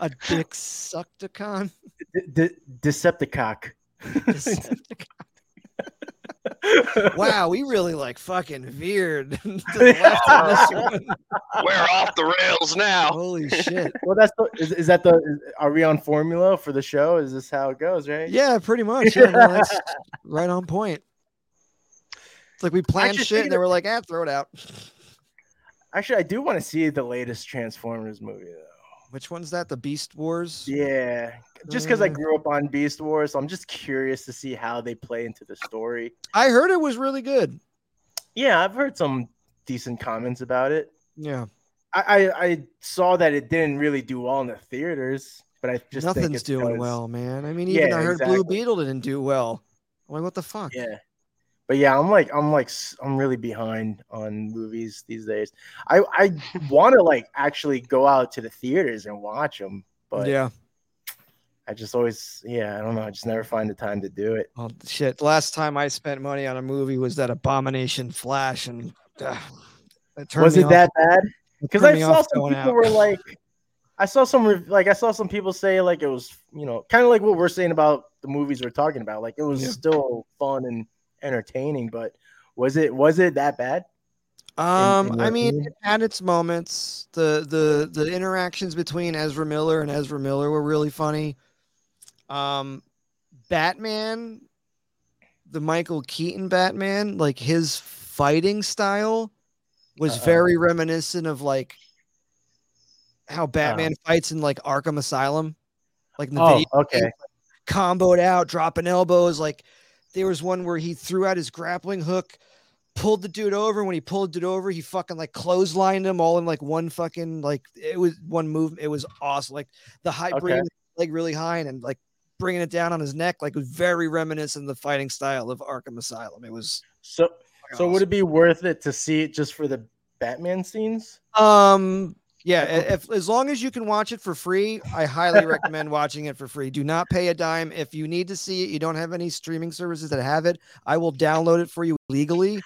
A dick sucticon. De- de- Decepticock. Decepticon. Wow, we really like fucking veered to the left on this one. We're off the rails now. Holy shit. Well, that's the, is, is that the is, are we on formula for the show? Is this how it goes, right? Yeah, pretty much. Yeah, no, that's right on point. It's like we planned shit and they of- were like, ah, throw it out. Actually, I do want to see the latest Transformers movie though. Which one's that? The Beast Wars? Yeah, just because I Uh. grew up on Beast Wars, so I'm just curious to see how they play into the story. I heard it was really good. Yeah, I've heard some decent comments about it. Yeah. I I, I saw that it didn't really do well in the theaters, but I just think Nothing's it's doing because- well, man. I mean, even Yeah, I heard Blue. Beetle didn't do well. I'm like, what the fuck? Yeah. But yeah, I'm like I'm like I'm really behind on movies these days. I I want to like actually go out to the theaters and watch them, but yeah. I just always yeah I don't know I just never find the time to do it. Oh shit. Last time I spent money on a movie was that Abomination Flash, and uh, it turned Was it off- that bad? Because I saw some people out. were like, I saw some like I saw some people say like it was you know kind of like what we're saying about the movies we're talking about. Like it was Yeah. still fun and entertaining, but was it was it that bad? Um, in I mean, opinion? it had its moments. The the the interactions between Ezra Miller and Ezra Miller were really funny. Um, Batman, the Michael Keaton Batman, like his fighting style was Uh-oh. very reminiscent of like how Batman fights in like Arkham Asylum, like in the Oh, video okay. game, comboed out, dropping elbows. Like there was one where he threw out his grappling hook, pulled the dude over. When he pulled it over, he fucking like clotheslined him all in like one fucking like it was one move. It was awesome. Like the high Okay. bringing leg really high and, and like bringing it down on his neck, like it was very reminiscent of the fighting style of Arkham Asylum. It was So, so would it be worth it to see it just for the Batman scenes? Um, yeah, if as long as you can watch it for free, I highly recommend watching it for free. Do not pay a dime. If you need to see it, you don't have any streaming services that have it, I will download it for you legally.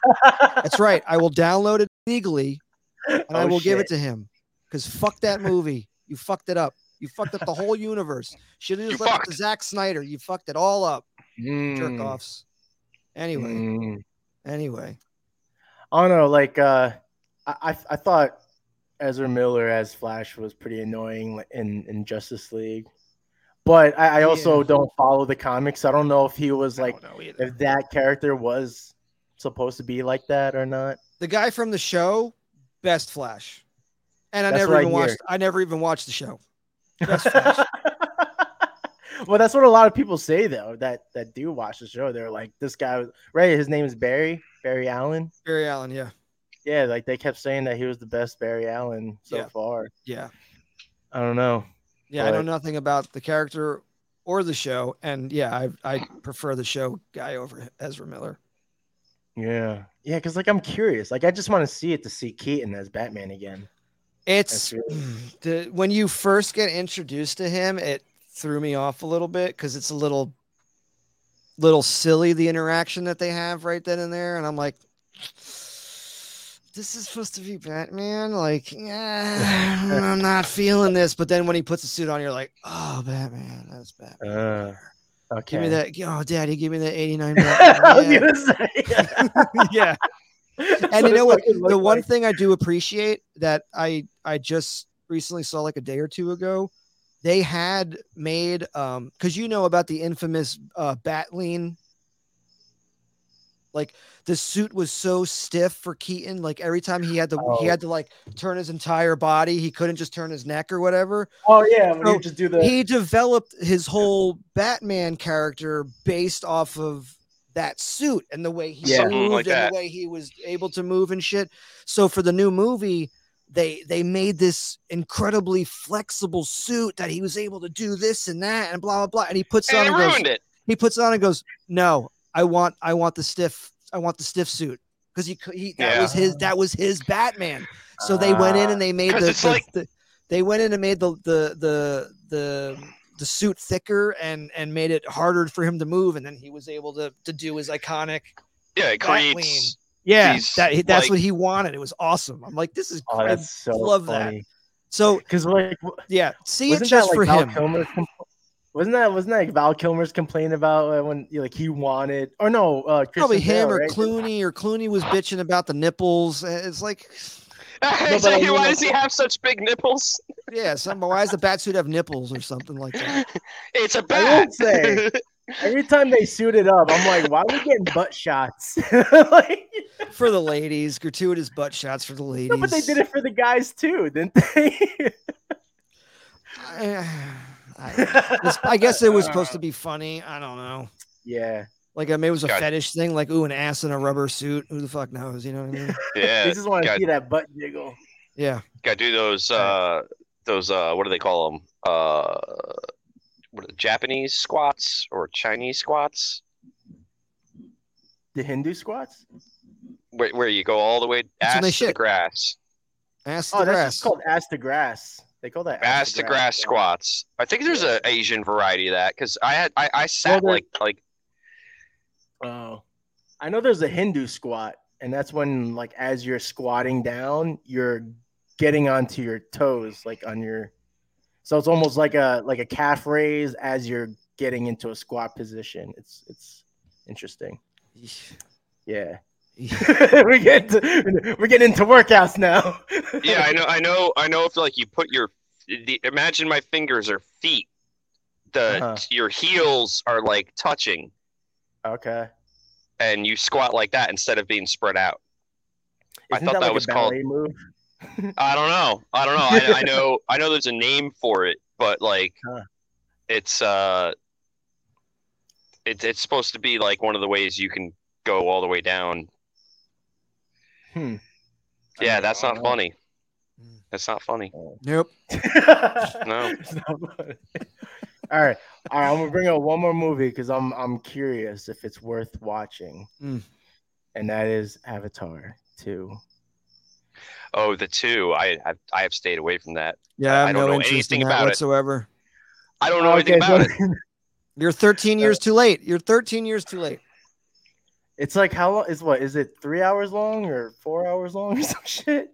That's right. I will download it legally and I Oh, will give it to him. Because fuck that movie. You fucked it up. You fucked up the whole universe. Should have You just left it to Zack Snyder. You fucked it all up. Jerk Mm, offs. Anyway, mm. anyway. I don't know. Like, uh, I, I I thought Ezra Miller as Flash was pretty annoying in in Justice League, but I, I also Yeah. don't follow the comics. I don't know if he was like don't know either. if that character was supposed to be like that or not. The guy from the show, best Flash. And I That's never what I even watched I never even watched the show. Well, that's what a lot of people say though. That that do watch the show. They're like, this guy, right? His name is Barry Barry Allen. Barry Allen, yeah. Yeah, like they kept saying that he was the best Barry Allen so Yeah. far. Yeah. I don't know. Yeah, I know nothing about the character or the show. And yeah, I I prefer the show guy over Ezra Miller. Yeah, yeah, because like I'm curious. Like I just want to see it to see Keaton as Batman again. It's really- the when you first get introduced to him, it threw me off a little bit because it's a little little silly the interaction that they have right then and there, and I'm like, this is supposed to be Batman. Like, yeah, I'm not feeling this. But then when he puts the suit on, you're like, oh, Batman, that's Batman. Uh, okay. Give me that. Oh, Daddy, give me that 89 I was Batman. say. yeah. and you know what? The one thing I do appreciate that I I just recently saw like a day or two ago, they had made um because you know about the infamous uh Batlean. Like the suit was so stiff for Keaton, like every time he had to he Oh. had to like turn his entire body, he couldn't just turn his neck or whatever. Oh yeah, when So, just do the. He developed his whole Batman character based off of that suit and the way he Yeah. Moved like and that. the way he was able to move and shit. So for the new movie, they they made this incredibly flexible suit that he was able to do this and that and blah blah blah. And he puts it on And and it goes, it. he puts it on and goes, "No, I want I want the stiff I want the stiff suit." Because he, he that Yeah. was his that was his Batman. So they went in and they made uh, the, the- like- the- they went in and made the the the the the suit thicker and and made it harder for him to move, and then he was able to to do his iconic. Yeah, it creates. Yeah, These, that that's like- what he wanted. It was awesome. I'm like, this is Oh, I that's so love that. So Because like, yeah, see it just that for like Val him. Kilmer's compl- wasn't that wasn't that like Val Kilmer's complaint about uh, when like he wanted or no uh Probably him Bale, or right? Clooney or Clooney was bitching about the nipples. Uh, It's like, but I Exactly, mean, Why does he have such big nipples? yeah, some why does the bat suit have nipples or something like that? It's a I will bat. say- Every time they suit it up, I'm like, why are we getting butt shots? like, For the ladies, gratuitous butt shots for the ladies. no, but they did it for the guys too, didn't they? I, I, this- I guess it was supposed to be funny. I don't know. yeah, Like uh, maybe it was a God. fetish thing, like ooh, an ass in a rubber suit. Who the fuck knows? You know what I mean? yeah, they just want to got- see that butt jiggle. Yeah. Got to do those. Uh, those. Uh, what do they call them? Uh, what are the Japanese squats or Chinese squats? The Hindu squats? Where, where you go all the way That's when ass they to the grass, Ass to Oh, the that's grass. just called ass to grass. They call that ass to grass squats. I think there's Yeah. a Asian variety of that because I had I, I sat there- like like Oh, I know there's a Hindu squat, and that's when like as you're squatting down, you're getting onto your toes, like on your. So it's almost like a like a calf raise as you're getting into a squat position. It's it's interesting. Yeah, we get to, we're getting into workouts now. yeah I know I know I know if like you put your the, imagine my fingers are feet the Uh-huh. your heels are like touching okay. and you squat like that instead of being spread out. I Isn't thought that, that like was called- move? I don't know. I don't know. I, I know. I know. There's a name for it, but like, Huh. it's uh, it's it's supposed to be like one of the ways you can go all the way down. Hmm. Yeah, that's don't funny. Mm. That's not funny. Nope. No. It's not funny. All right, all right. I'm gonna bring up one more movie because I'm I'm curious if it's worth watching, Mm. and that is Avatar Two. Oh, the two. I I, I have stayed away from that. Yeah, I I don't no know interest in anything that about it. whatsoever. I don't know anything about it. You're 13 years too late. You're 13 years too late. It's like how long is what? Is it three hours long or four hours long or some shit?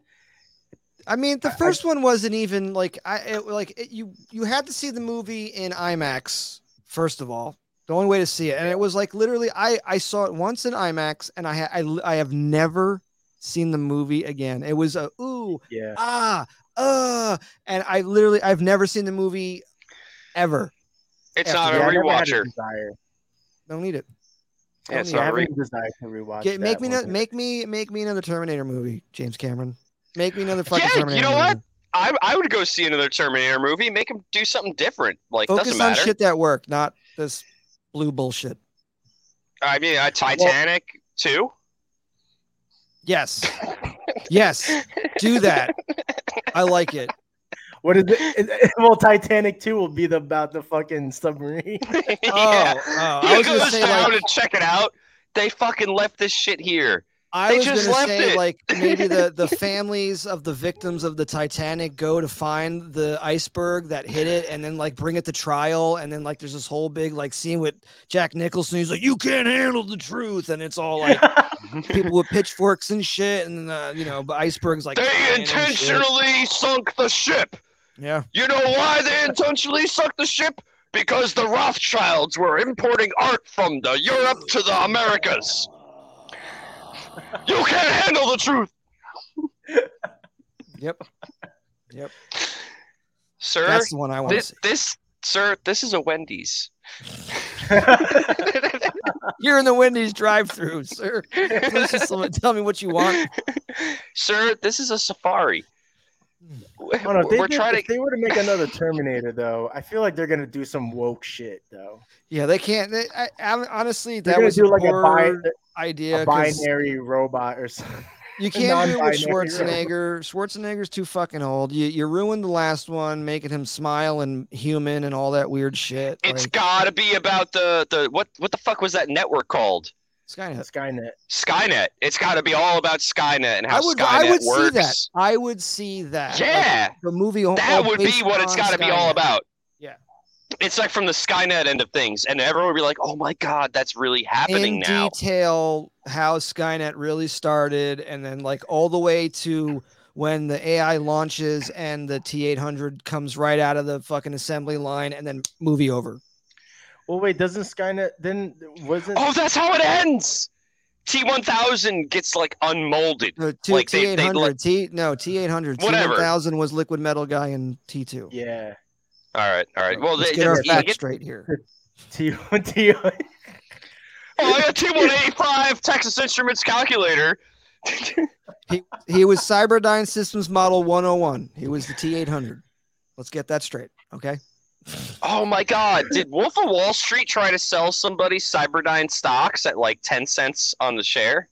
I mean, the I- I- first one wasn't even like I it, like it, you you had to see the movie in IMAX first of all. The only way to see it, and it was like literally I I saw it once in IMAX, and I ha- I I have never seen the movie again. It was a ooh Yeah. ah uh, and I literally I've never seen the movie ever. It's Yeah, not a a I never had rewatcher. Don't need it. Yeah, it's Don't I not haven't desire to rewatch. Get, make that me one. no, make me make me another Terminator movie, James Cameron. Make me another fucking Yeah, you Terminator. know what? I I would go see another Terminator movie. Make him do something different. Like Focus doesn't on shit that work, not this blue bullshit. I mean, uh, Titanic too. Yes. yes. Do that. I like it. What is it? It- it- Well, Titanic Two will be the, about the fucking submarine. yeah. oh, I he was gonna goes down like- to check it out. They fucking left this shit here. I They was just gonna left say it. like maybe the the families of the victims of the Titanic go to find the iceberg that hit it and then like bring it to trial and then like there's this whole big like scene with Jack Nicholson he's like you can't handle the truth and it's all like people with pitchforks and shit and uh, you know the iceberg's like They flying and shit. intentionally sunk the ship. Yeah You know why they intentionally sunk the ship? Because the Rothschilds were importing art from the Europe to the Americas. You can't handle the truth, yep Yep. sir. that's the one I want to This, this, sir, this is a Wendy's. you're in the Wendy's drive-through sir Please just tell me what you want sir, this is a safari. I don't know, they, We're did- trying if to. they were to make another Terminator, though, I feel like they're gonna do some woke shit, though. yeah they can't they, I, I, honestly They're that gonna was do like a, bi- idea a 'cause- binary robot or something. You can't do it with non-binary Schwarzenegger. Schwarzenegger's too fucking old. You you ruined the last one, making him smile and human and all that weird shit. It's like, gotta be about the the what what the fuck was that network called? Skynet. Skynet. Skynet. It's got to be all about Skynet and how I would Skynet I would works. see that. I would see that. Like, Yeah, the movie. all- that would be what it's got to be all about. Yeah. It's like from the Skynet end of things, and everyone would be like, "Oh my god, that's really happening In now." detail, how Skynet really started, and then like all the way to when the AI launches and the T eight hundred comes right out of the fucking assembly line, and then movie over. Well, wait, doesn't Skynet then wasn't? Oh, that's how it ends. T one thousand gets like unmolded. No, T Like, they- eight they hundred. let- T no T eight hundred. T one thousand was liquid metal guy in T two. Yeah. All right, all right. Well, Let's they, get our facts get- straight here. T one T. oh, I got T one eighty five Texas Instruments calculator. He he was Cyberdyne Systems Model one hundred one. He was the T eight hundred. Let's get that straight. Okay. Oh my God! Did Wolf of Wall Street try to sell somebody Cyberdyne stocks at like ten cents on the share?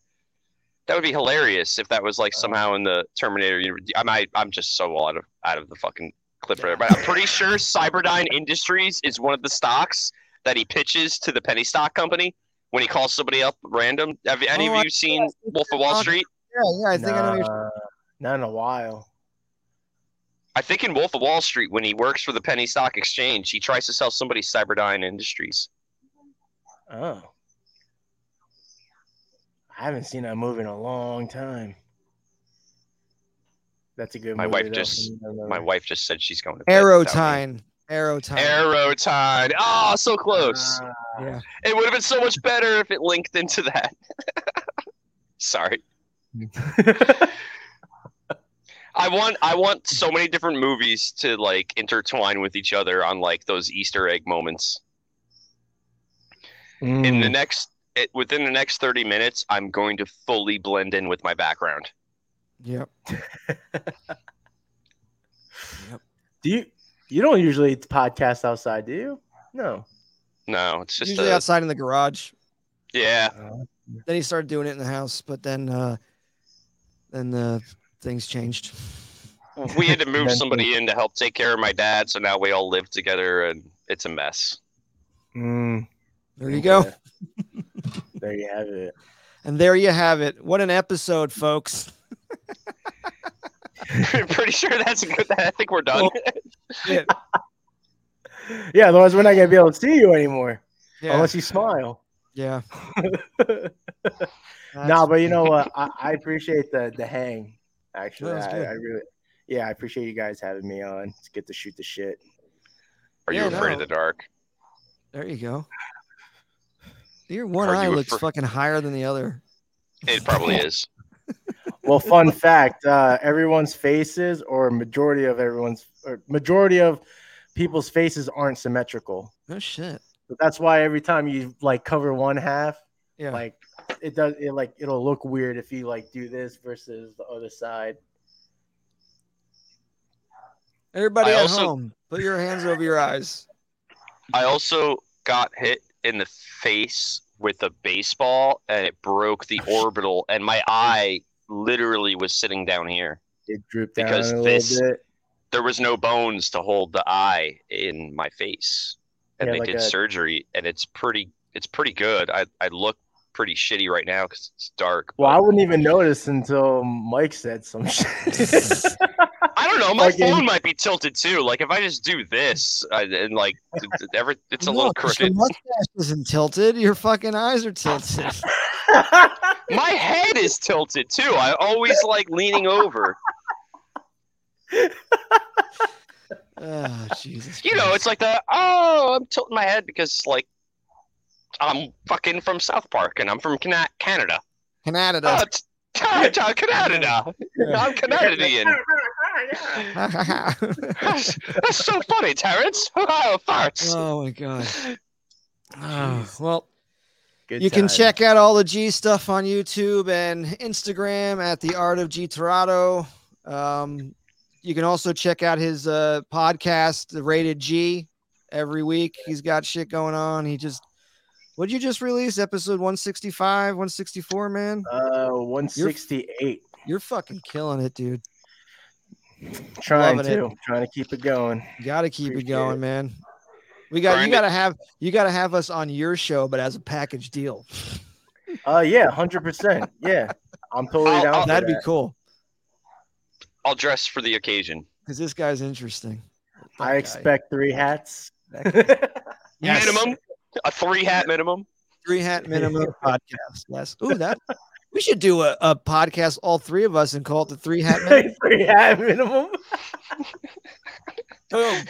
That would be hilarious if that was like somehow in the Terminator. uni- I might. I'm just so out of out of the fucking clip for there, but I'm pretty sure Cyberdyne Industries is one of the stocks that he pitches to the penny stock company when he calls somebody up random. Have any Oh, of I- you seen Wolf of Wall Street? Yeah, yeah. I think I know. What you're, not in a while. I think in Wolf of Wall Street, when he works for the penny stock exchange, he tries to sell somebody Cyberdyne Industries. Oh. I haven't seen that movie in a long time. That's a good My movie. wife just- My wife just said she's going to bed Arrow without me. time. Arrow time. Arrow Tide. Oh, so close. Ah, Yeah. It would have been so much better if it linked into that. Sorry. I want I want so many different movies to like intertwine with each other on like those Easter egg moments. In mm. the next it, within the next 30 minutes, I'm going to fully blend in with my background. Yep. yep. Do you you don't usually podcast outside, do you? No. No, it's just Usually a, outside in the garage. yeah. Then he started doing it in the house, but then uh then uh things changed. We had to move somebody in to help take care of my dad, so now we all live together and it's a mess. Mm, There you go. there you have it. And there you have it. What an episode, folks. Pretty sure that's a good. I think we're done. Yeah. Yeah, otherwise we're not gonna be able to see you anymore Yeah. unless you smile. yeah. no, but you know what? I, I appreciate the the hang. Actually, That was I, good. I really, yeah, I appreciate you guys having me on. It's good to shoot the shit. Are you Yeah, afraid no. of the dark? There you go. Your one Are eye you looks afra- fucking higher than the other. It probably is. Well, fun fact: uh, everyone's faces, or majority of everyone's, or majority of people's faces aren't symmetrical. No shit. But that's why every time you like cover one half, Yeah. like it does, it like it'll look weird if you like do this versus the other side. Everybody I at also- home, put your hands over your eyes. I also got hit in the face with a baseball, and it broke the orbital, and my eye literally was sitting down here. It drooped down Because a this- little bit. There was no bones to hold the eye in my face, and Yeah, they like did a- surgery, and it's pretty. It's pretty good. I I look pretty shitty right now because it's dark. Well, I wouldn't even notice until Mike said some shit. I don't know. My Like in- phone might be tilted too. Like if I just do this, I, and like th- th- every, it's a No, little 'cause Your crooked. mustache isn't tilted. Your fucking eyes are tilted. My head is tilted too. I always like leaning over. oh, Jesus. You know, it's like the oh, I'm tilting my head because like I'm fucking from South Park and I'm from Cana- Canada. Canada. Oh, t- t- t- Canada. I'm Canadian. That's, that's so funny, Terrence. Oh, farts. oh my god. Oh, well, Good you can check out all the G stuff on YouTube and Instagram at the Art of G Terado. Um, you can also check out his uh, podcast, The Rated G, every week. He's got shit going on. He just, what did you just release? Episode 165, 164, man? Uh, 168. You're fucking killing it, dude. Trying loving it. to, trying to keep it going. You gotta keep Appreciate it going, it. man. We got Grind you gotta have you gotta have us on your show, but as a package deal. Uh, yeah, hundred percent. Yeah, I'm totally I'll- down. I'll- That'd be cool I'll dress for the occasion. because this guy's interesting. That I guy. expect three hats. Yes. Minimum, a three hat minimum. three hat minimum podcast. Yes. Ooh, that we should do a, a podcast, all three of us, and call it the three hat minimum. three hat minimum. Boom.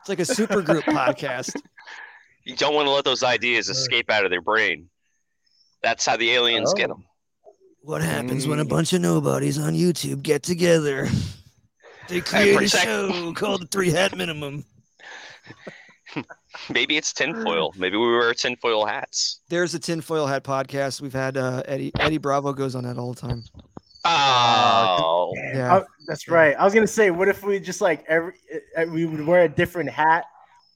It's like a super group podcast. You don't want to let those ideas escape out of their brain. That's how the aliens get Oh. them. What happens when a mm. bunch of nobodies on YouTube get together? They create a show called the Three Hat Minimum. Maybe it's tinfoil. Maybe we wear tinfoil hats. There's a tinfoil hat podcast. We've had uh, Eddie Eddie Bravo goes on that all the time. Oh, Yeah. Oh, that's right. I was gonna say, what if we just like every uh, we would wear a different hat,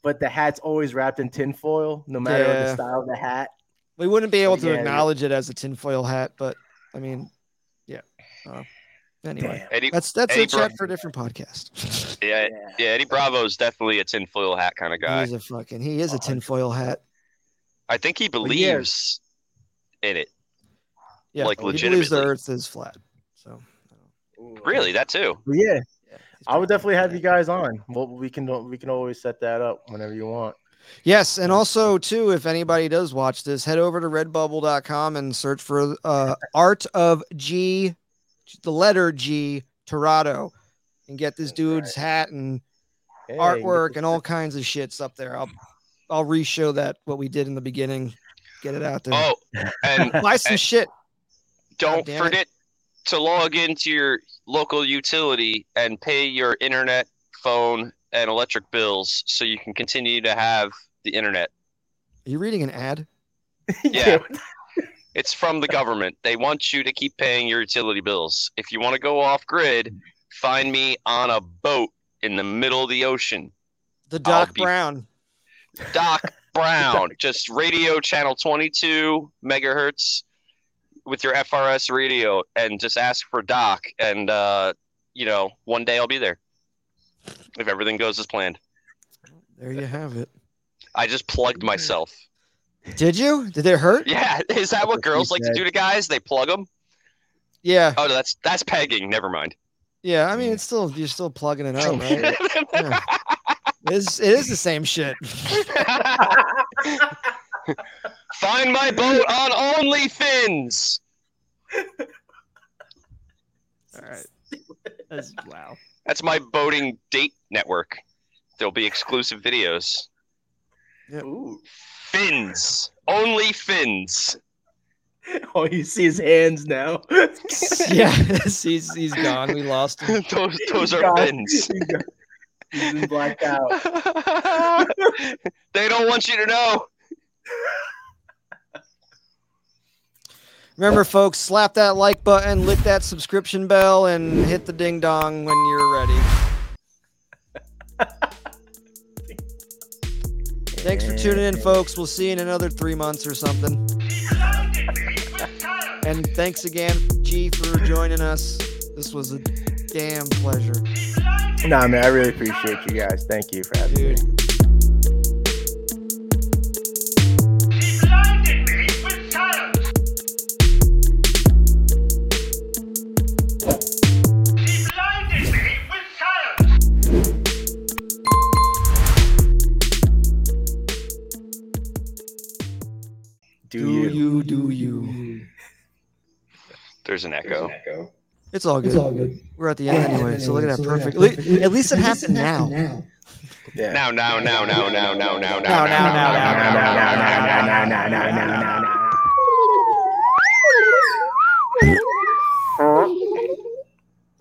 but the hat's always wrapped in tinfoil, no matter Yeah. the style of the hat. We wouldn't be able to Yeah. acknowledge it as a tinfoil hat, but I mean, yeah. Uh, anyway, Eddie. that's that's Eddie a chat Bra- for a different podcast. Yeah, yeah. Eddie Bravo's definitely a tinfoil hat kind of guy. He's a fucking he is a tinfoil hat. I think he yeah. believes in it. Yeah, Like, he believes the. Earth is flat. So Really, that too. Yeah, yeah, I would definitely have you guys on. Well, we can we can always set that up whenever you want. Yes, and also too, if anybody does watch this, head over to redbubble.com and search for uh, Art of G, the letter G Terado, and get this dude's hat and Hey, artwork and all kinds of shits up there. I'll I'll re-show that what we did in the beginning. Get it out there. Oh, and Buy some and shit. don't damn it. forget to log into your local utility and pay your internet, phone, and electric bills so you can continue to have the internet. Are you reading an ad? Yeah. It's from the government. They want you to keep paying your utility bills. If you want to go off grid, find me on a boat in the middle of the ocean. The Doc be- Brown. Doc Brown, just radio channel 22 megahertz with your FRS radio and just ask for Doc. And, uh, you know, one day I'll be there if everything goes as planned. There you have it. I just plugged myself. Did you? Did it hurt? Yeah, is that what girls she like to do to guys? They plug them. Yeah. Oh, no, that's that's pegging. Never mind. Yeah. I mean, it's still you're still plugging it out, right? Yeah. It is, it is the same shit. Find my boat on OnlyFins. All right. That's, wow. That's my boating date network. There'll be exclusive videos. Ooh. Fins. Only fins. Oh, you see his hands now. yeah. he's he's gone. We lost him. those those are God. fins. He's got- blacked out. they don't want you to know. Remember, folks, slap that like button, lick that subscription bell, and hit the ding dong when you're ready. Thanks for tuning in, folks. We'll see you in another three months or something. And thanks again, Gee, for joining us. This was a damn pleasure. Nah, man, I really appreciate you guys. Thank you for having me. There's an echo. It's all good. We're at the end anyway, so look at that perfect. Le- At least it happened now. Yeah. Now, now, now, now, now, now, now, now, Now, now, now, now, now, nah, nah, nah, nah, nah, nah, nah.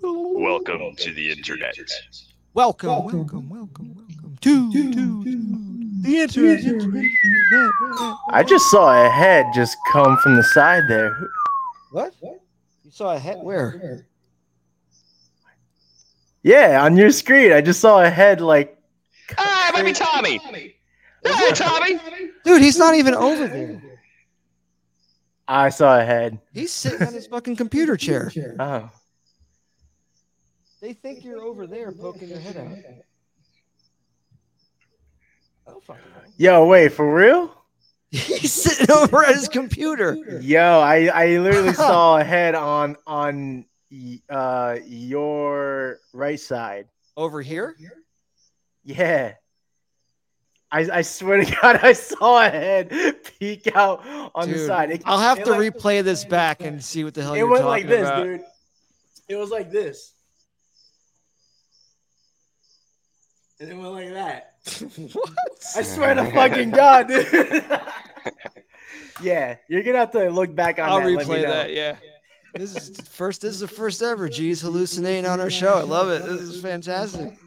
Welcome to the internet. Welcome, welcome, welcome, welcome to, to, to the internet. I just saw a head just come from the side there. What? You saw a head? Where? Yeah, on your screen, I just saw a head like. Ah, it might be Tommy. Hey, Tommy. Dude, he's not even over there. I saw a head. He's sitting on his fucking computer chair. Oh. They think you're over there poking your head out. Oh, fucking Yo, wait, for real? He's sitting over at his computer. Yo, I I literally saw a head on on uh your right side. Over here? Yeah. I, I swear to God, I saw a head peek out on the side. It- I'll have to like- replay this back and see what the hell It you're went talking like this, about. dude. It was like this. And it went like that. what? I swear to fucking God, dude. yeah, you're gonna have to look back on I'll that. and let replay know. that. Yeah. This is first. This is the first ever. Gee's hallucinating on our show. I love it. This is fantastic.